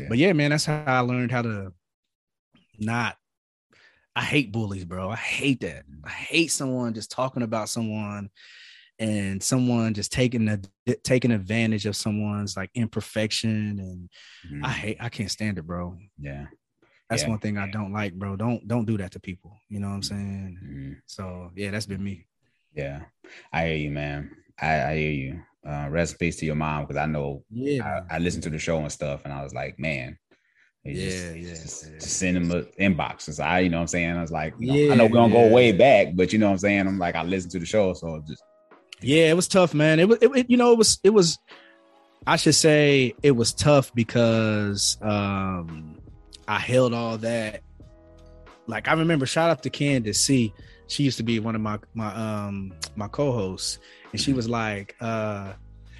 Yeah. but yeah, man, that's how I learned how to not I hate bullies, bro. I hate that. I hate someone just talking about someone and someone just taking the taking advantage of someone's like imperfection and Mm. I hate I can't stand it, bro. yeah. That's Yeah. one thing I don't like, bro. Don't don't do that to people. You know what I'm saying? Mm. So yeah, that's been me. Yeah. I hear you, man. I, I hear you. Uh, rest in peace to your mom because I know Yeah, I, I listened to the show and stuff, and I was like, man. Yeah, just, yeah, Just, yeah. just send him an inbox. So I, you know what I'm saying? I was like, you know, I Yeah, know we don't go yeah. way back, but you know what I'm saying? I'm like, I listened to the show, so just yeah, it was tough, man. It was, it, it- you know, it was, it was. I should say it was tough because um I held all that. Like I remember, shout out to Candace C. She used to be one of my my um my co-hosts, and she was like, uh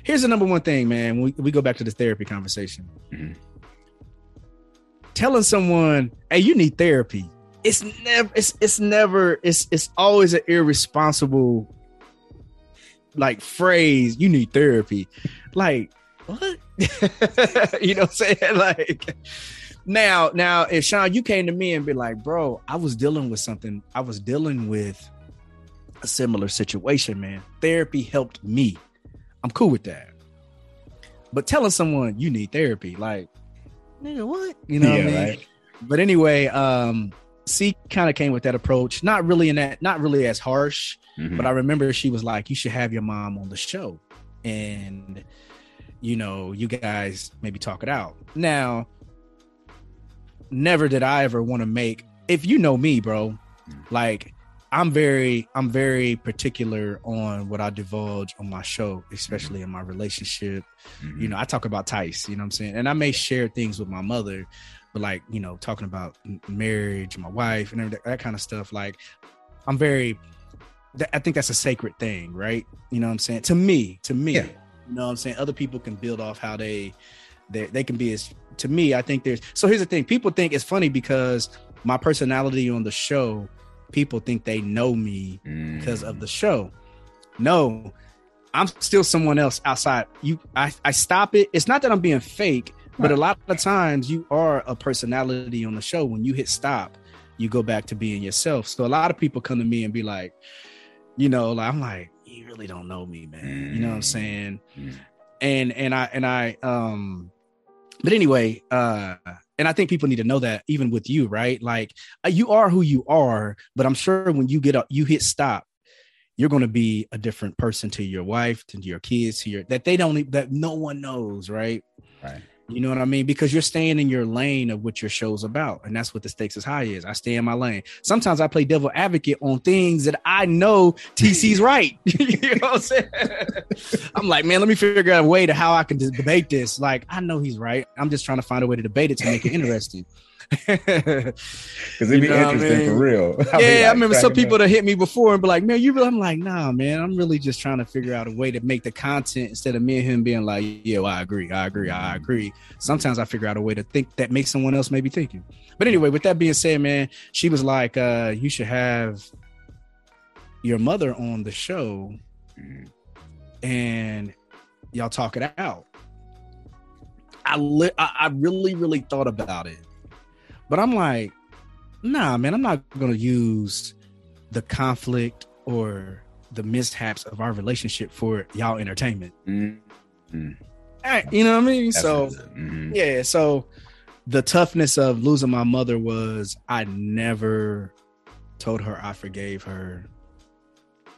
"Here's the number one thing, man. We we go back to the therapy conversation. Mhm. Telling someone, "Hey, you need therapy." It's never. It's it's never. It's it's always an irresponsible like phrase. You need therapy. Like what? you know what I'm saying? Like now, now if Sean, you came to me and be like, bro, I was dealing with something. I was dealing with a similar situation, man. Therapy helped me. I'm cool with that. But telling someone you need therapy, like, nigga, what? You know what I mean? right. But anyway, um, C kind of came with that approach. Not really in that, not really as harsh. Mhm. But I remember she was like, "You should have your mom on the show, and you know, you guys maybe talk it out." Now, never did I ever want to make. If you know me, bro, like I'm very, I'm very particular on what I divulge on my show, especially in my relationship. Mhm. You know, I talk about Tice. You know what I'm saying, and I may share things with my mother, but like you know, talking about marriage, my wife, and everything, that kind of stuff. Like, I'm very I think that's a sacred thing, right? You know what I'm saying? To me, to me, Yeah. you know what I'm saying? Other people can build off how they they they can be as to me, I think there's so here's the thing. People think it's funny because my personality on the show, people think they know me Mhm. because of the show. No, I'm still someone else outside. You I, I stop it. It's not that I'm being fake, but a lot of times you are a personality on the show. When you hit stop, you go back to being yourself. So a lot of people come to me and be like, you know, like I'm like, you really don't know me, man. You know what I'm saying? Mm. And and I and I um but anyway, uh and I think people need to know that even with you, right? Like uh, you are who you are, but I'm sure when you get up, you hit stop, you're going to be a different person to your wife, to your kids, to your that they don't that no one knows, right? Right. You know what I mean? Because you're staying in your lane of what your show's about. And that's what the stakes is high is. I stay in my lane. Sometimes I play devil advocate on things that I know TC's right. you know what I'm saying? I'm like, man, let me figure out a way to how I can debate this. Like, I know he's right. I'm just trying to find a way to debate it to make it interesting. Because it'd be what I interesting mean? for real. I'll be yeah, I remember some people up. that hit me before and be like, "Man, you really?" I'm like, "Nah, man. I'm really just trying to figure out a way to make the content instead of me and him being like, yeah, well, I agree, I agree, I agree." Sometimes I figure out a way to think that makes someone else maybe thinking. But anyway, with that being said, man, she was like, uh, "You should have your mother on the show and y'all talk it out." I li- I, I really, really thought about it, but I'm like, nah, man, I'm not gonna use the conflict or the mishaps of our relationship for y'all entertainment. Mhm. Eh, You know what I mean? That's so. Mhm. yeah, so the toughness of losing my mother was I never told her I forgave her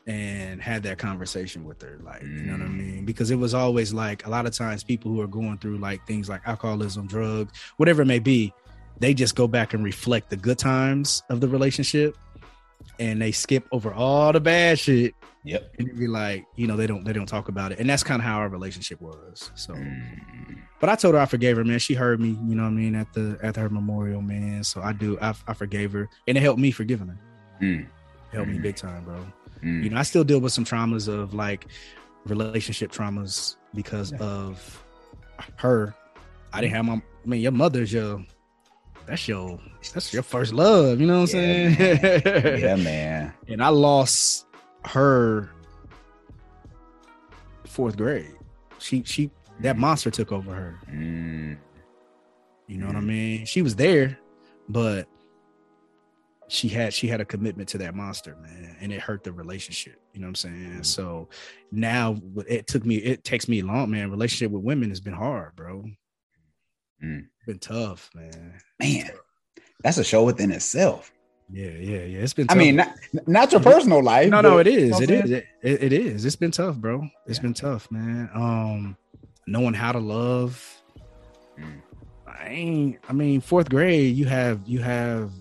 and had that conversation with her like you know what i mean because it was always like a lot of times people who are going through like things like alcoholism drugs whatever it may be they just go back and reflect the good times of the relationship and they skip over all the bad shit Yep. and be like you know they don't they don't talk about it and that's kind of how our relationship was so Mm. but I told her I forgave her, man. She heard me, you know what I mean, at the at her memorial, man. So I do, I, I forgave her, and it helped me forgiving her. Mm. Helped me Mhm. big time, bro. Mm. You know, I still deal with some traumas of like relationship traumas because of her. I didn't have my. I mean, your mother's your. That's your. That's your first love. You know what I'm Yeah, saying? yeah, man. and I lost her fourth grade. She she that monster took over her. Mm. You know what I Mhm. mean? She was there, but she had she had a commitment to that monster, man, and it hurt the relationship. You know what I'm saying? So now it took me, it takes me long, man. Relationship with women has been hard, bro. Mm. Been tough, man. Man, that's a show within itself. Yeah, yeah, yeah. It's been. I mean, not, not your personal life. no, no, it is. It is. It, it, it is. It's been tough, bro. It's Yeah. been tough, man. Um, knowing how to love. Mm. I ain't. I mean, fourth grade, you have you have,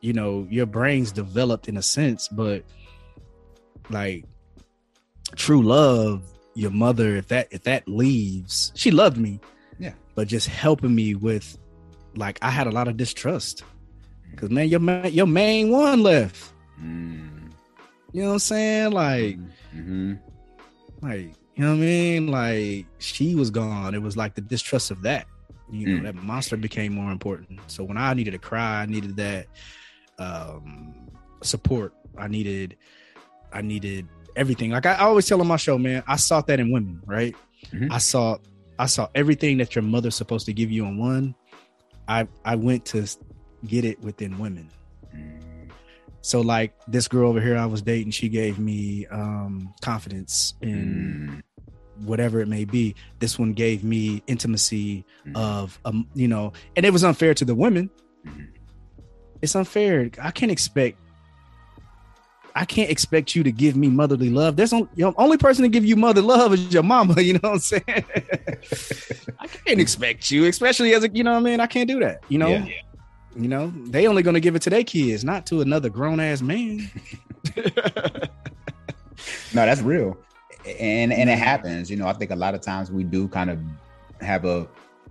you know, your brain's developed in a sense, but like true love, your mother, if that if that leaves, she loved me. Yeah. But just helping me with, like, I had a lot of distrust. Cause man, your your main one left. Mm. You know what I'm saying? Like, Mhm. like you know what I mean? Like she was gone. It was like the distrust of that. You know, Mm. that monster became more important. So when I needed to cry, I needed that um support. I needed I needed everything. Like I always tell on my show, man, I sought that in women, right? Mhm. I saw I saw everything that your mother's supposed to give you in one. I I went to get it within women. Mm. So like this girl over here I was dating, she gave me um confidence in Mm. whatever it may be. This one gave me intimacy Mhm. of um, you know, and it was unfair to the women. Mhm. It's unfair. I can't expect I can't expect you to give me motherly love. There's only you know, only person to give you mother love is your mama, you know what I'm saying? I can't expect you, especially as a you know what I mean? I can't do that, you know. Yeah. You know, they only gonna give it to their kids, not to another grown ass man. No, that's real, and and it happens. You know, I think a lot of times we do kind of have a,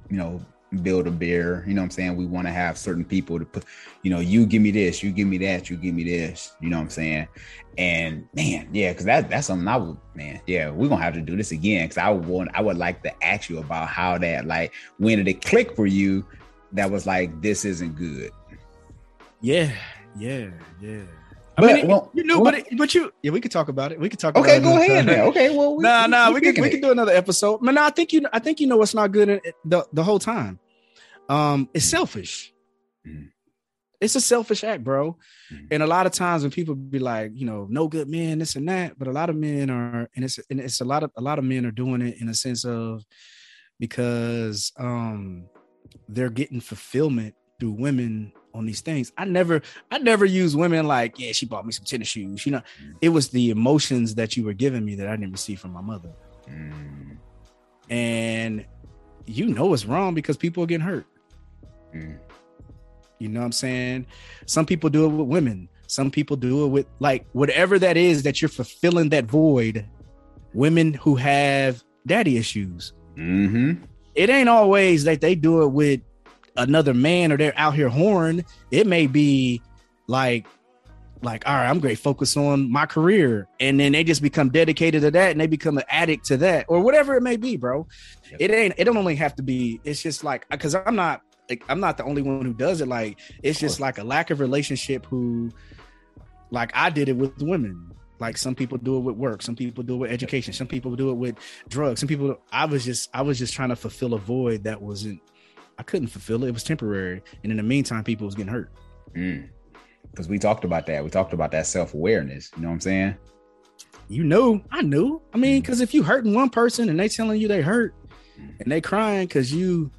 you know, Build-A-Bear. You know, what I'm saying we want to have certain people to put. You know, you give me this, you give me that, you give me this. You know what I'm saying? And man, yeah, because that that's something I would, man, yeah, we're gonna have to do this again. Because I would want, I would like to ask you about how that, like, when did it click for you? That was like, this isn't good. Yeah, yeah, yeah. I But, mean, it- well, you knew, well- but it, but you, yeah, we could talk about it. We could talk. Okay, about go ahead now. Okay, well, we, nah, we- nah, we we could we it. could do another episode. Man, nah, I think you, I think you know what's not good in it, the the whole time. Um, it's selfish. Mhm. It's a selfish act, bro. Mhm. And a lot of times when people be like, you know, no good men, this and that, but a lot of men are, and it's and it's a lot of a lot of men are doing it in a sense of because um they're getting fulfillment through women on these things. I never I never use women like, yeah, she bought me some tennis shoes. You know, Mm. it was the emotions that you were giving me that I didn't receive from my mother. Mm, And you know it's wrong because people are getting hurt. Mm, You know what I'm saying? Some people do it with women. Some people do it with like whatever that is that you're fulfilling that void. Women who have daddy issues. mhm. It ain't always that they do it with another man or they're out here horn. It may be like like all right, I'm great focus on my career and then they just become dedicated to that and they become an addict to that or whatever it may be, bro. Yep. It ain't it don't only have to be it's just like cuz I'm not like I'm not the only one who does it like it's just like a lack of relationship who like I did it with women. Like some people do it with work, some people do it with education, some people do it with drugs, some people I was just I was just trying to fulfill a void that wasn't I couldn't fulfill it. It was temporary. And in the meantime, people was getting hurt. Mm. Because we talked about that. We talked about that self awareness. You know what I'm saying? You knew, I knew. I mean, Mm. because if you hurting one person and they telling you they hurt Mm. and they crying because you,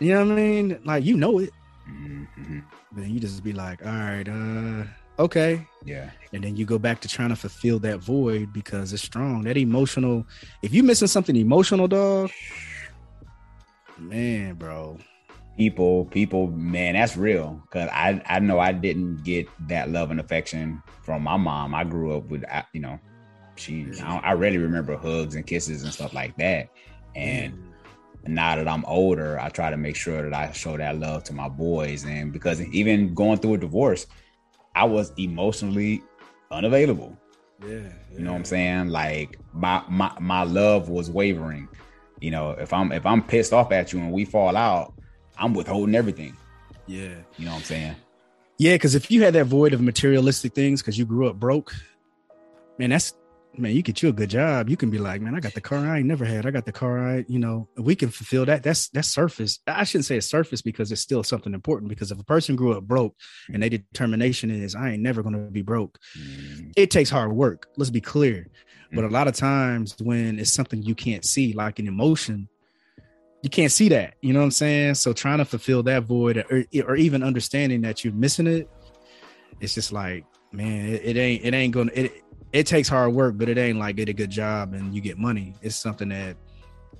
you know what I mean? Like you know it. Mhm. then you just be like, all right, uh, okay. Yeah. And then you go back to trying to fulfill that void because it's strong. That emotional, if you missing something emotional, dog, man, bro. people people man that's real because i i know i didn't get that love and affection from my mom i grew up with I- you know she I, I rarely remember hugs and kisses and stuff like that and now that i'm older i try to make sure that i show that love to my boys and because even going through a divorce i was emotionally unavailable Yeah. you know what i'm saying like my my my love was wavering you know if i'm if i'm pissed off at you and we fall out i'm withholding everything Yeah. you know what I'm saying? Yeah, because if you had that void of materialistic things because you grew up broke, man, that's man, you get you a good job. You can be like, man, I got the car I ain't never had. I got the car I, you know, we can fulfill that. That's that's surface. I shouldn't say it's surface because it's still something important. Because if a person grew up broke and their determination is I ain't never gonna be broke, Mm, it takes hard work. Let's be clear. But a lot of times when it's something you can't see, like an emotion, you can't see that. You know what I'm saying? So trying to fulfill that void or, or even understanding that you're missing it, it's just like, man, it, it ain't it ain't gonna it it takes hard work, but it ain't like get a good job and you get money. It's something that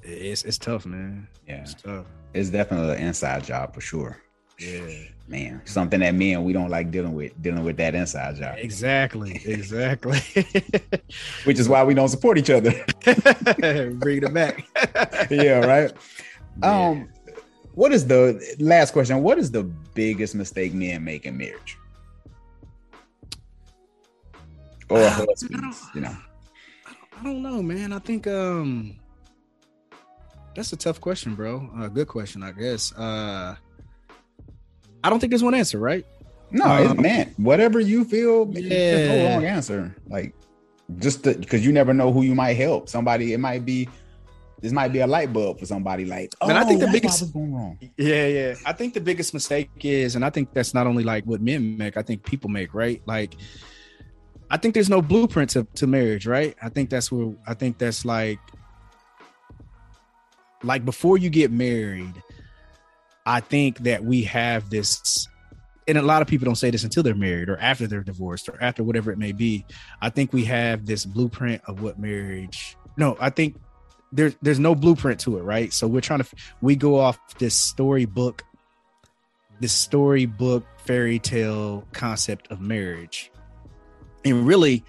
it's it's tough, man. Yeah, It's tough. it's definitely an inside job for sure. Yeah. Man, something that men we don't like dealing with dealing with that inside job, Exactly. Exactly. which is why we don't support each other. Bring it back. yeah, right. Yeah. Um, what is the last question? What is the biggest mistake men make in marriage? Or Ah, husbands, you know. I don't know, man. I think um that's a tough question, bro. A good question, I guess. Uh I don't think there's one answer, right? No, Um, it's, man, whatever you feel, there's no Yeah. wrong answer. Like, just because you never know who you might help. Somebody, it might be, this might be a light bulb for somebody. Like, oh, Man, I think the biggest- going wrong. Yeah, yeah. I think the biggest mistake is, and I think that's not only like what men make, I think people make, right? Like I think there's no blueprint to, to marriage, right? I think that's where I think that's like like before you get married, I think that we have this and a lot of people don't say this until they're married or after they're divorced or after whatever it may be. I think we have this blueprint of what marriage. No, I think there's there's no blueprint to it, right? So we're trying to we go off this storybook, this storybook fairy tale concept of marriage, and really,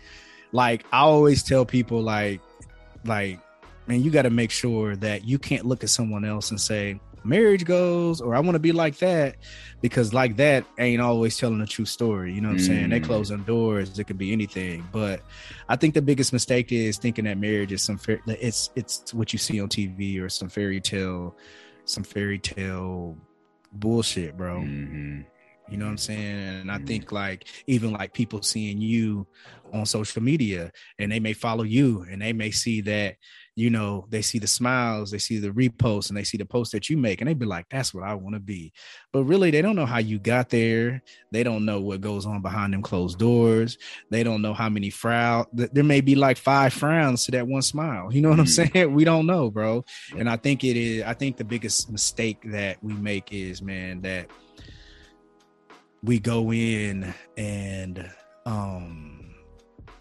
like I always tell people, like like man, you got to make sure that you can't look at someone else and say marriage goes or I want to be like that because like that ain't always telling a true story. You know what I'm saying? They Mm. close them doors. It could be anything. But I think the biggest mistake is thinking that marriage is some fair, it's it's what you see on TV or some fairy tale, some fairy tale bullshit, bro. Mhm. You know what I'm saying? And I Mhm. think like even like people seeing you on social media and they may follow you and they may see that, you know, they see the smiles, they see the reposts and they see the posts that you make and they be like, that's what I want to be. But really, they don't know how you got there. They don't know what goes on behind them closed doors. They don't know how many frown. There may be like five frowns to that one smile. You know what I'm Mhm. saying? We don't know, bro. And I think it is, I think the biggest mistake that we make is, man, that we go in and um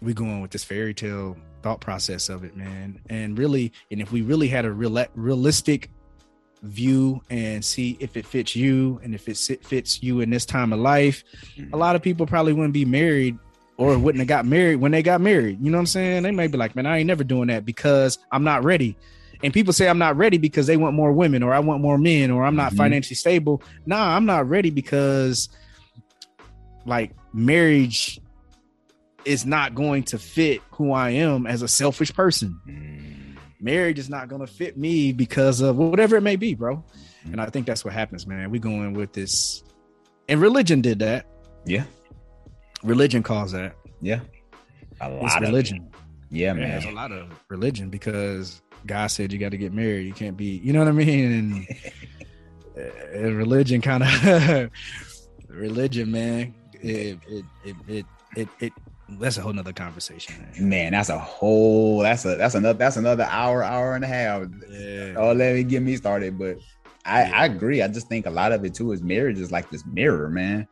we go in with this fairy tale thought process of it man. And really and if we really had a real realistic view and see if it fits you and if it fits you in this time of life a lot of people probably wouldn't be married or wouldn't have got married when they got married. You know what i'm saying? They may be like man i ain't never doing that because i'm not ready. And people say i'm not ready because they want more women or i want more men or i'm not Mhm. financially stable. Nah i'm not ready because like marriage is not going to fit who I am as a selfish person. Mm. Marriage is not going to fit me because of whatever it may be, bro. And I think that's what happens, man. We go in with this, and religion did that. Yeah, Religion caused that. yeah. A lot It's of religion. Yeah, man, there's a lot of religion because God said you got to get married. You can't be, you know what I mean? And, uh, and religion kind of, religion, man. It, it, it, it, it, it, that's a whole nother conversation, man. Man, that's a whole. That's a that's another that's another hour hour and a half. Yeah. Oh, let me get me started. But I, Yeah. I agree. I just think a lot of it too is marriage is like this mirror, man.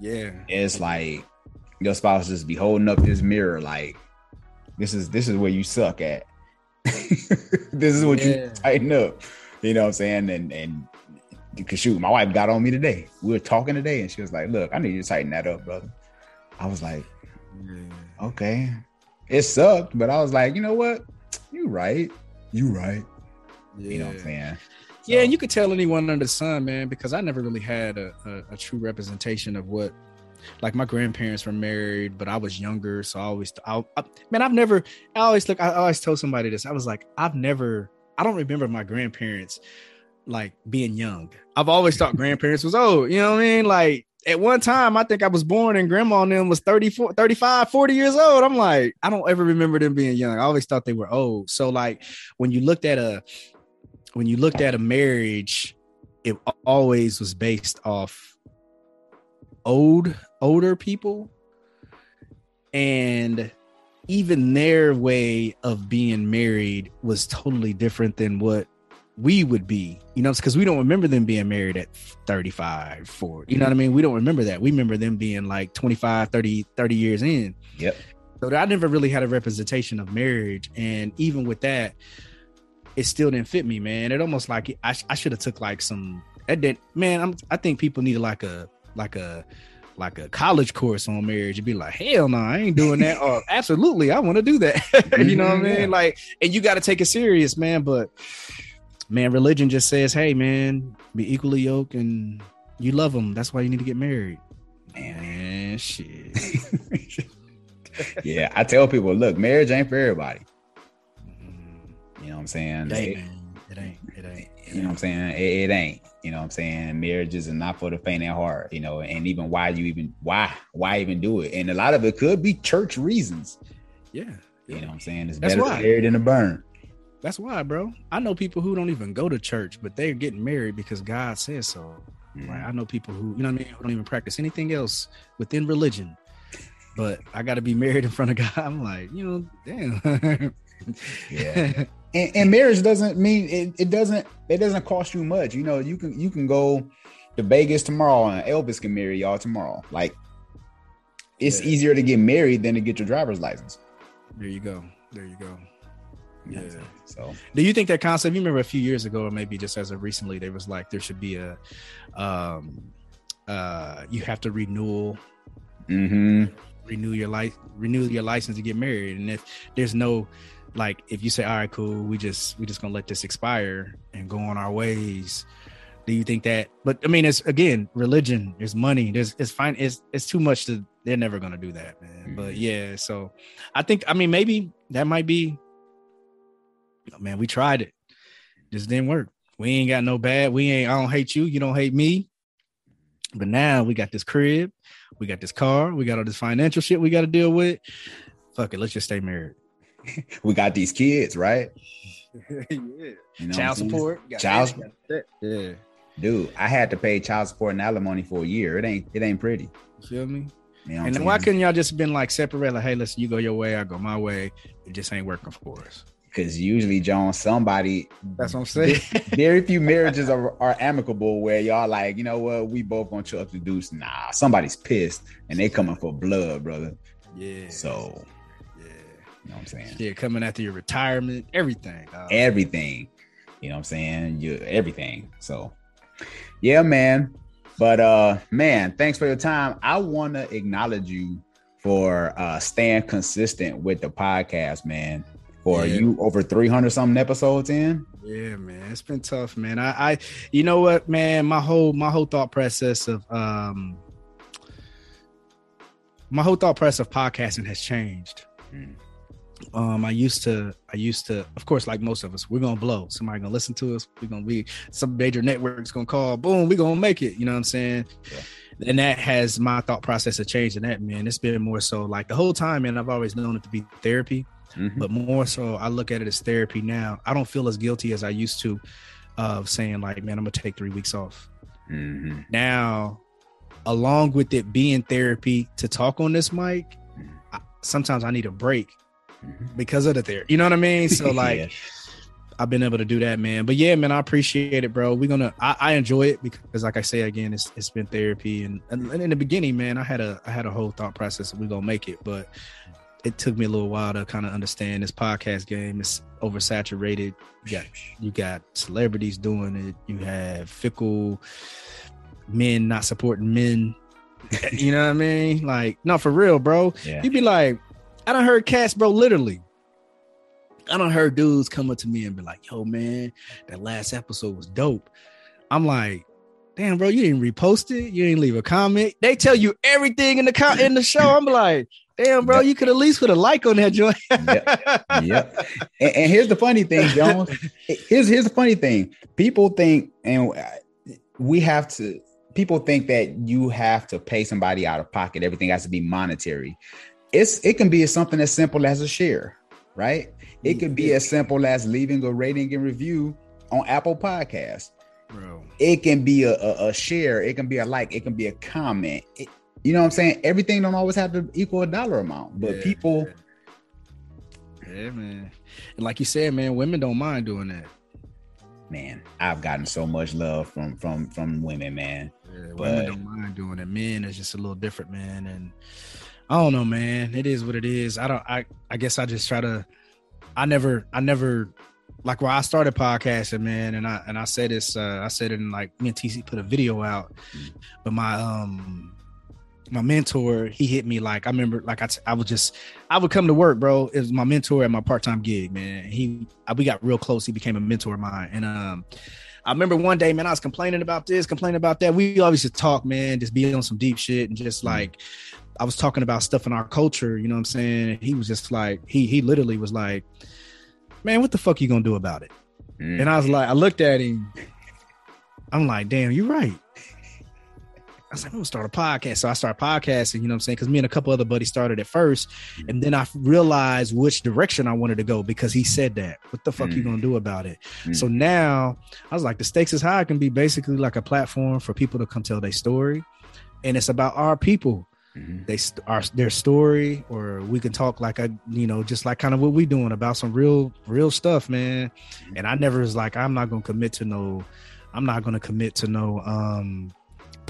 Yeah. It's like your spouse just be holding up this mirror, like this is this is where you suck at. this is what you tighten up. You know what I'm saying? And and because shoot, my wife got on me today. We were talking today, and she was like, "Look, I need you to tighten that up, brother." I was like, "Okay." It sucked, but I was like, "You know what? You right. You right." You know what I'm saying? Yeah, and you could tell anyone under the sun, man, because I never really had a, a, a true representation of what, like my grandparents were married, but I was younger, so I always, I, I, man, I've never, I always look, I always told somebody this. I was like, I've never, I don't remember my grandparents like being young. I've always thought grandparents was old. You know what I mean? Like at one time, I think I was born and grandma and them was 34, 35, 40 years old. I'm like, I don't ever remember them being young. I always thought they were old. So like when you looked at a when you looked at a marriage, it always was based off old older people and even their way of being married was totally different than what we would be you know because we don't remember them being married at 35 40 you know what i mean? We don't remember that. We remember them being like 25 30 30 years in. Yep. so i never really had a representation of marriage. And even with that it still didn't fit me man. It almost like i, I should have took like some that did man i'm i think people need like a like a like a college course on marriage and be like hell no i ain't doing that. Or absolutely i want to do that. You know what i Mhm, mean? Like and you got to take it serious man but man religion just says hey man be equally yoked and you love them that's why you need to get married Man. shit yeah, I tell people, look, marriage ain't for everybody. You know what I'm saying? it ain't It- it ain't it ain't you know what I'm saying? It, it ain't. You know what I'm saying? Marriages are not for the faint at heart. You know, and even why you even why why even do it? And a lot of it could be church reasons. yeah You know what I'm saying? It's That's better to marry than to burn. That's why, bro. I know people who don't even go to church, but they're getting married because God says so. Right? Mm. I know people who, you know what I mean, who don't even practice anything else within religion. But I got to be married in front of God. I'm like, you know, damn. Yeah. And, and marriage doesn't mean it, it doesn't it doesn't cost you much. You know, you can you can go to Vegas tomorrow and Elvis can marry y'all tomorrow. Like it's Yeah. easier to get married than to get your driver's license. there you go. There you go. Yeah. So Do you think that concept? You remember a few years ago, or maybe just as of recently, there was like there should be a, um, uh, you have to renewal hmm renew your life renew your license to get married and if there's no like if you say all right cool we just we just gonna let this expire and go on our ways do you think that but i mean it's again religion there's money there's it's fine it's it's too much to they're never gonna do that man but Mhm. yeah so i think i mean maybe that might be oh, man we tried it just didn't work we ain't got no bad we ain't i don't hate you you don't hate me but now we got this crib we got this car, we got all this financial shit we got to deal with. Fuck it, let's just stay married. we got these kids, right? yeah. You know Child support, got Child- that. Yeah, Dude, I had to pay child support and alimony for a year. It ain't it ain't pretty. you feel me? You know And why couldn't y'all just been like separate? Like, hey, listen, you go your way, I go my way. It just ain't working for us. Because usually, John, somebody That's what I'm saying. very few marriages are, are amicable where y'all like, you know what, we both gonna chuck the deuce. Nah, somebody's pissed and they coming for blood, brother. yeah. So yeah, you know what I'm saying? yeah, coming after your retirement, everything. dog. Everything. You know what I'm saying? You everything. So yeah, man. But uh man, thanks for your time. I wanna acknowledge you for uh staying consistent with the podcast, man. For Yeah. you over 300 something episodes in. Yeah, man, it's been tough, man. I, I, you know what, man, my whole, my whole thought process of, um, my whole thought process of podcasting has changed. Mm. Um, I used to, I used to, of course, like most of us, we're gonna blow. Somebody gonna listen to us. We're gonna be some major networks gonna call. Boom, we're gonna make it. You know what I'm saying? And that has my thought process of changing that, man. It's been more so like the whole time, man. I've always known it to be therapy Mhm. but more so i look at it as therapy now i don't feel as guilty as i used to of saying like man i'm gonna take three weeks off Mhm. now along with it being therapy to talk on this mic I, sometimes i need a break Mhm. because of the therapy you know what i mean so like Yeah. I've been able to do that, man. But yeah, man, I appreciate it, bro. We're gonna I, I enjoy it because like I say again, it's it's been therapy and, and in the beginning, man, I had a I had a whole thought process we're gonna make it, but it took me a little while to kind of understand this podcast game. It's oversaturated. You got you got celebrities doing it. You have fickle men not supporting men. you know what I mean? Like, no, for real, bro. Yeah. You'd be like, I don't heard cats, bro, literally. I don't heard dudes come up to me and be like, yo, man, that last episode was dope. I'm like, damn, bro, you didn't repost it, you didn't leave a comment. They tell you everything in the co- in the show. I'm like, damn, bro, you could at least put a like on that joint. Yep. yep. And, and here's the funny thing, Jones. Here's here's the funny thing. People think, and we have to. People think that you have to pay somebody out of pocket. Everything has to be monetary. It's it can be as something as simple as a share, right? It could be as simple as leaving a rating and review on Apple Podcasts. Bro. It can be a, a, a share. It can be a like. It can be a comment. It- you know what I'm saying? Everything don't always have to equal a dollar amount, but Yeah, people. Yeah, man. And like you said, man, women don't mind doing that. man, I've gotten so much love from from from women, man. Yeah, But- women don't mind doing it. Men is just a little different, man. And I don't know, man. It is what it is. I don't. I I guess I just try to. I never. I never. Like where I started podcasting, man, and I and I said this. Uh, I said it in like me and TC put a video out, but my um my mentor he hit me like I remember like I t- I was just I would come to work, bro. It was my mentor at my part time gig, man. He I, we got real close. He became a mentor of mine, and um. I remember one day, man, I was complaining about this, complaining about that. We always just talk, man, just be on some deep shit and just like I was talking about stuff in our culture, you know what I'm saying? He was just like, he he literally was like, Man, what the fuck you gonna do about it? Mm. And I was like, I looked at him, I'm like, damn, you're right. I was like, I'm gonna start a podcast. So I started podcasting, you know what I'm saying? Because me and a couple other buddies started at first. And then I realized which direction I wanted to go because he said that. What the fuck you Mm. gonna do about it? Mm. So now I was like, the stakes is high. It can be basically like a platform for people to come tell their story. And it's about our people Mhm. they our their story or we can talk like a you know just like kind of what we doing about some real real stuff man and i never was like i'm not gonna commit to no i'm not gonna commit to no um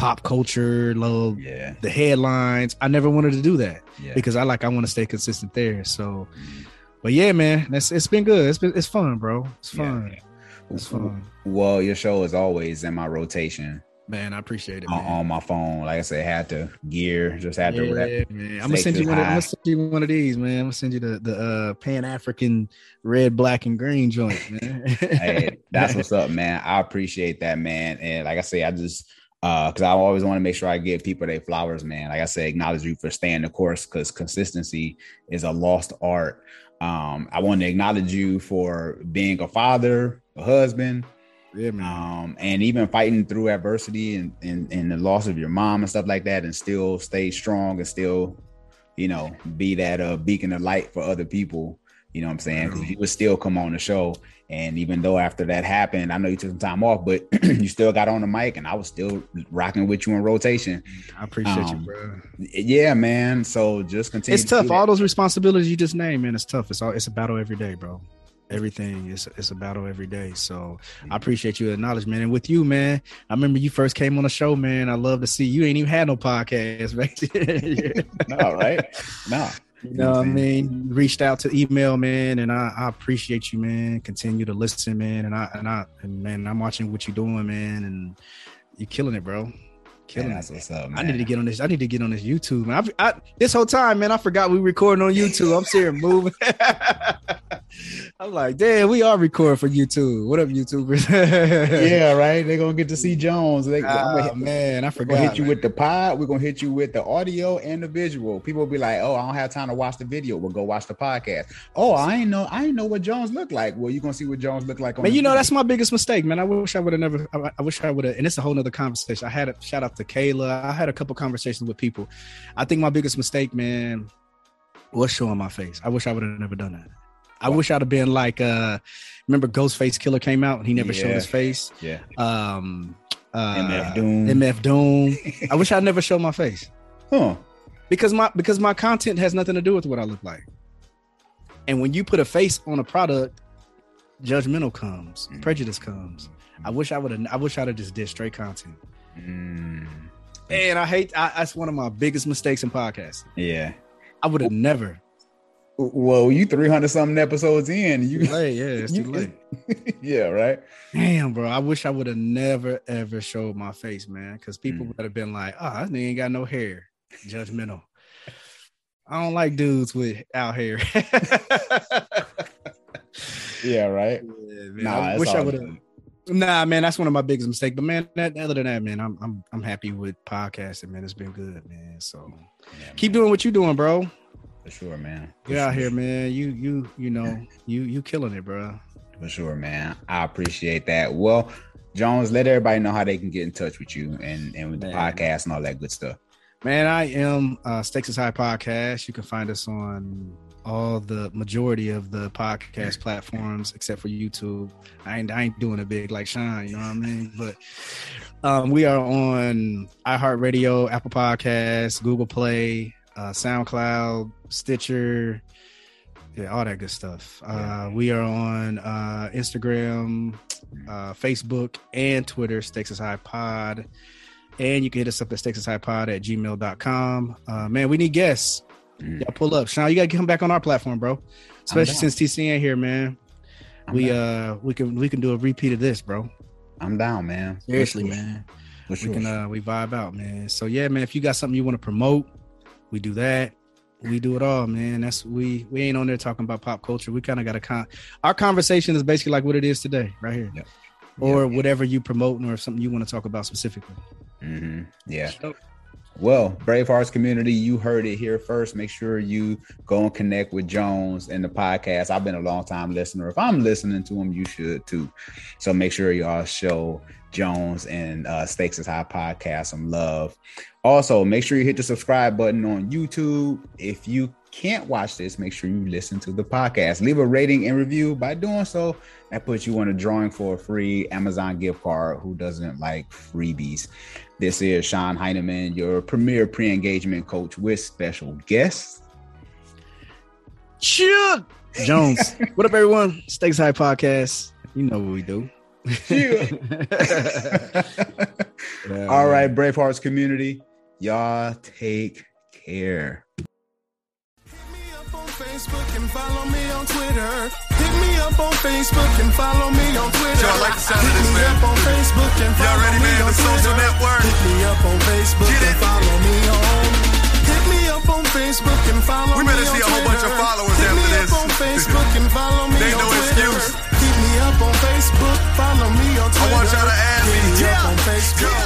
pop culture love Yeah, the headlines i never wanted to do that yeah. because i like i want to stay consistent there so Mhm. but yeah man that's it's been good it's been it's fun bro it's fun yeah. it's fun Well, your show is always in my rotation man i appreciate it on, on my phone. Like I said, had to gear, just had to. Yeah, man. I'm gonna send you one. Of, I'm gonna send you one of these, man. I'm gonna send you the the uh, Pan African red, black, and green joint, man. hey, that's what's up, man. I appreciate that, man. And like I say, I just uh because I always want to make sure I give people their flowers, man. Like I say, acknowledge you for staying the course because consistency is a lost art. Um, I want to acknowledge you for being a father, a husband, yeah, man. um, and even fighting through adversity and, and and the loss of your mom and stuff like that, and still stay strong and still, you know, be that uh beacon of light for other people. You know what I'm saying? 'Cause you would still come on the show, and even though after that happened, I know you took some time off, but you still got on the mic, and I was still rocking with you in rotation. I appreciate um, you, bro. Yeah, man. So just continue. It's to tough. All those responsibilities you just named, man. It's tough. It's all. It's a battle every day, bro. Everything is it's a battle every day. So I appreciate your acknowledgement. And with you, man, I remember you first came on the show, man. I love to see you ain't even had no podcast, right? no, right? No. You know what I mean? Reached out to email, man, and I, I appreciate you, man. Continue to listen, man. And I and I and man, I'm watching what you're doing, man, and you're killing it, bro. Killing that's what's up, man. I need to get on this. I need to get on this YouTube, man. I, I, this whole time, man, I forgot we recording on YouTube. I'm sitting moving. I'm like, damn, we are recording for YouTube. What up, YouTubers? yeah, right. They're gonna get to see Jones. They, I'm gonna Ah, hit- man, I We're forgot. gonna hit you man. with the pod. We're gonna hit you with the audio and the visual. People will be like, "Oh, I don't have time to watch the video. We'll go watch the podcast." Oh, I ain't know. I ain't know what Jones looked like. Well, you're gonna see what Jones looked like on. Man, you know video. that's my biggest mistake, man. I wish I would have never. I, I wish I would have. And it's a whole nother conversation. I had a shout out to Kayla. I had a couple conversations with people. I think my biggest mistake, man, was showing my face. I wish I would have never done that. I Wow. wish I'd have been like, uh remember Ghostface Killah came out and he never showed his face. yeah. Um, uh, MF Doom. MF Doom. I wish I'd never showed my face Huh? because my because my content has nothing to do with what I look like. And when you put a face on a product, judgmental comes, Mm. prejudice comes. I wish I would have. I wish I'd have just did straight content. Mm, And I hate. I, that's one of my biggest mistakes in podcasting. yeah. I would have never. Well, you 300 something episodes in. You, late. Yeah, it's too late. yeah, right. Damn, bro. I wish I would have never ever showed my face, man. Because people Mm. would have been like, "Ah, nigga ain't got no hair." Judgmental. I don't like dudes with out hair. Yeah, right. Yeah, man. Nah, I wish I would have. Nah, man, that's one of my biggest mistakes. But man, that, other than that, man, I'm I'm I'm happy with podcasting, man. It's been good, man. So Yeah, keep man, doing what you're doing, bro. for sure, man. For Get out here, man. You you you know you you killing it, bro. For sure, man. I appreciate that. Well, Jones, let everybody know how they can get in touch with you and, and with the podcast and all that good stuff. Man, I am uh Stakes is High podcast. You can find us on all the majority of the podcast platforms except for YouTube. I ain't I ain't doing a big like Sean, you know what I mean? But um we are on iHeartRadio, Apple Podcasts, Google Play, uh SoundCloud, Stitcher, yeah, all that good stuff. Uh we are on uh Instagram, uh Facebook, and Twitter, is High Pod. And you can hit us up at stakesishighpod at gmail.com. Uh, man, we need guests. Mm. Y'all pull up. Sean, you gotta come back on our platform, bro. Especially since TC ain't here, man. I'm we down. uh we can we can do a repeat of this, bro. I'm down, man. For Seriously, man. For sure. We can uh we vibe out, man. So yeah, man, if you got something you want to promote, we do that. We do it all, man. That's we we ain't on there talking about pop culture. We kind of got a con our conversation is basically like what it is today, right here. Yep. Or whatever you promoting or something you want to talk about specifically. Mhm. Yeah. Well, Bravehearts community, you heard it here first. Make sure you go and connect with Jones and the podcast. I've been a long time listener. If I'm listening to him, you should too. So make sure y'all show Jones and uh, Stakes is High podcast some love. Also, make sure you hit the subscribe button on YouTube. If you can't watch this, make sure you listen to the podcast. Leave a rating and review. By doing so, that puts you on a drawing for a free Amazon gift card. Who doesn't like freebies? This is Sean Heineman, your premier pre engagement coach with special guests. Shoot. Jones. what up, everyone? Stakes High Podcast. You know what we do. All right, Bravehearts community, y'all take care. Facebook and follow me on Twitter. Hit me up on Facebook and follow me on Twitter. Y'all like the sound of Hit this, me man? up on Facebook and Y'all follow ready, me man? on The social Twitter. network. Hit me up on Facebook Get and it. follow me on. Hit me up on Facebook and follow We me on Twitter. We better on see a whole bunch of followers Hit after me this. up on Facebook and follow me Ain't on no Twitter. excuse. Hit me up on Facebook, follow me on Twitter. want y'all to add me. Hit me Yeah. up on Facebook,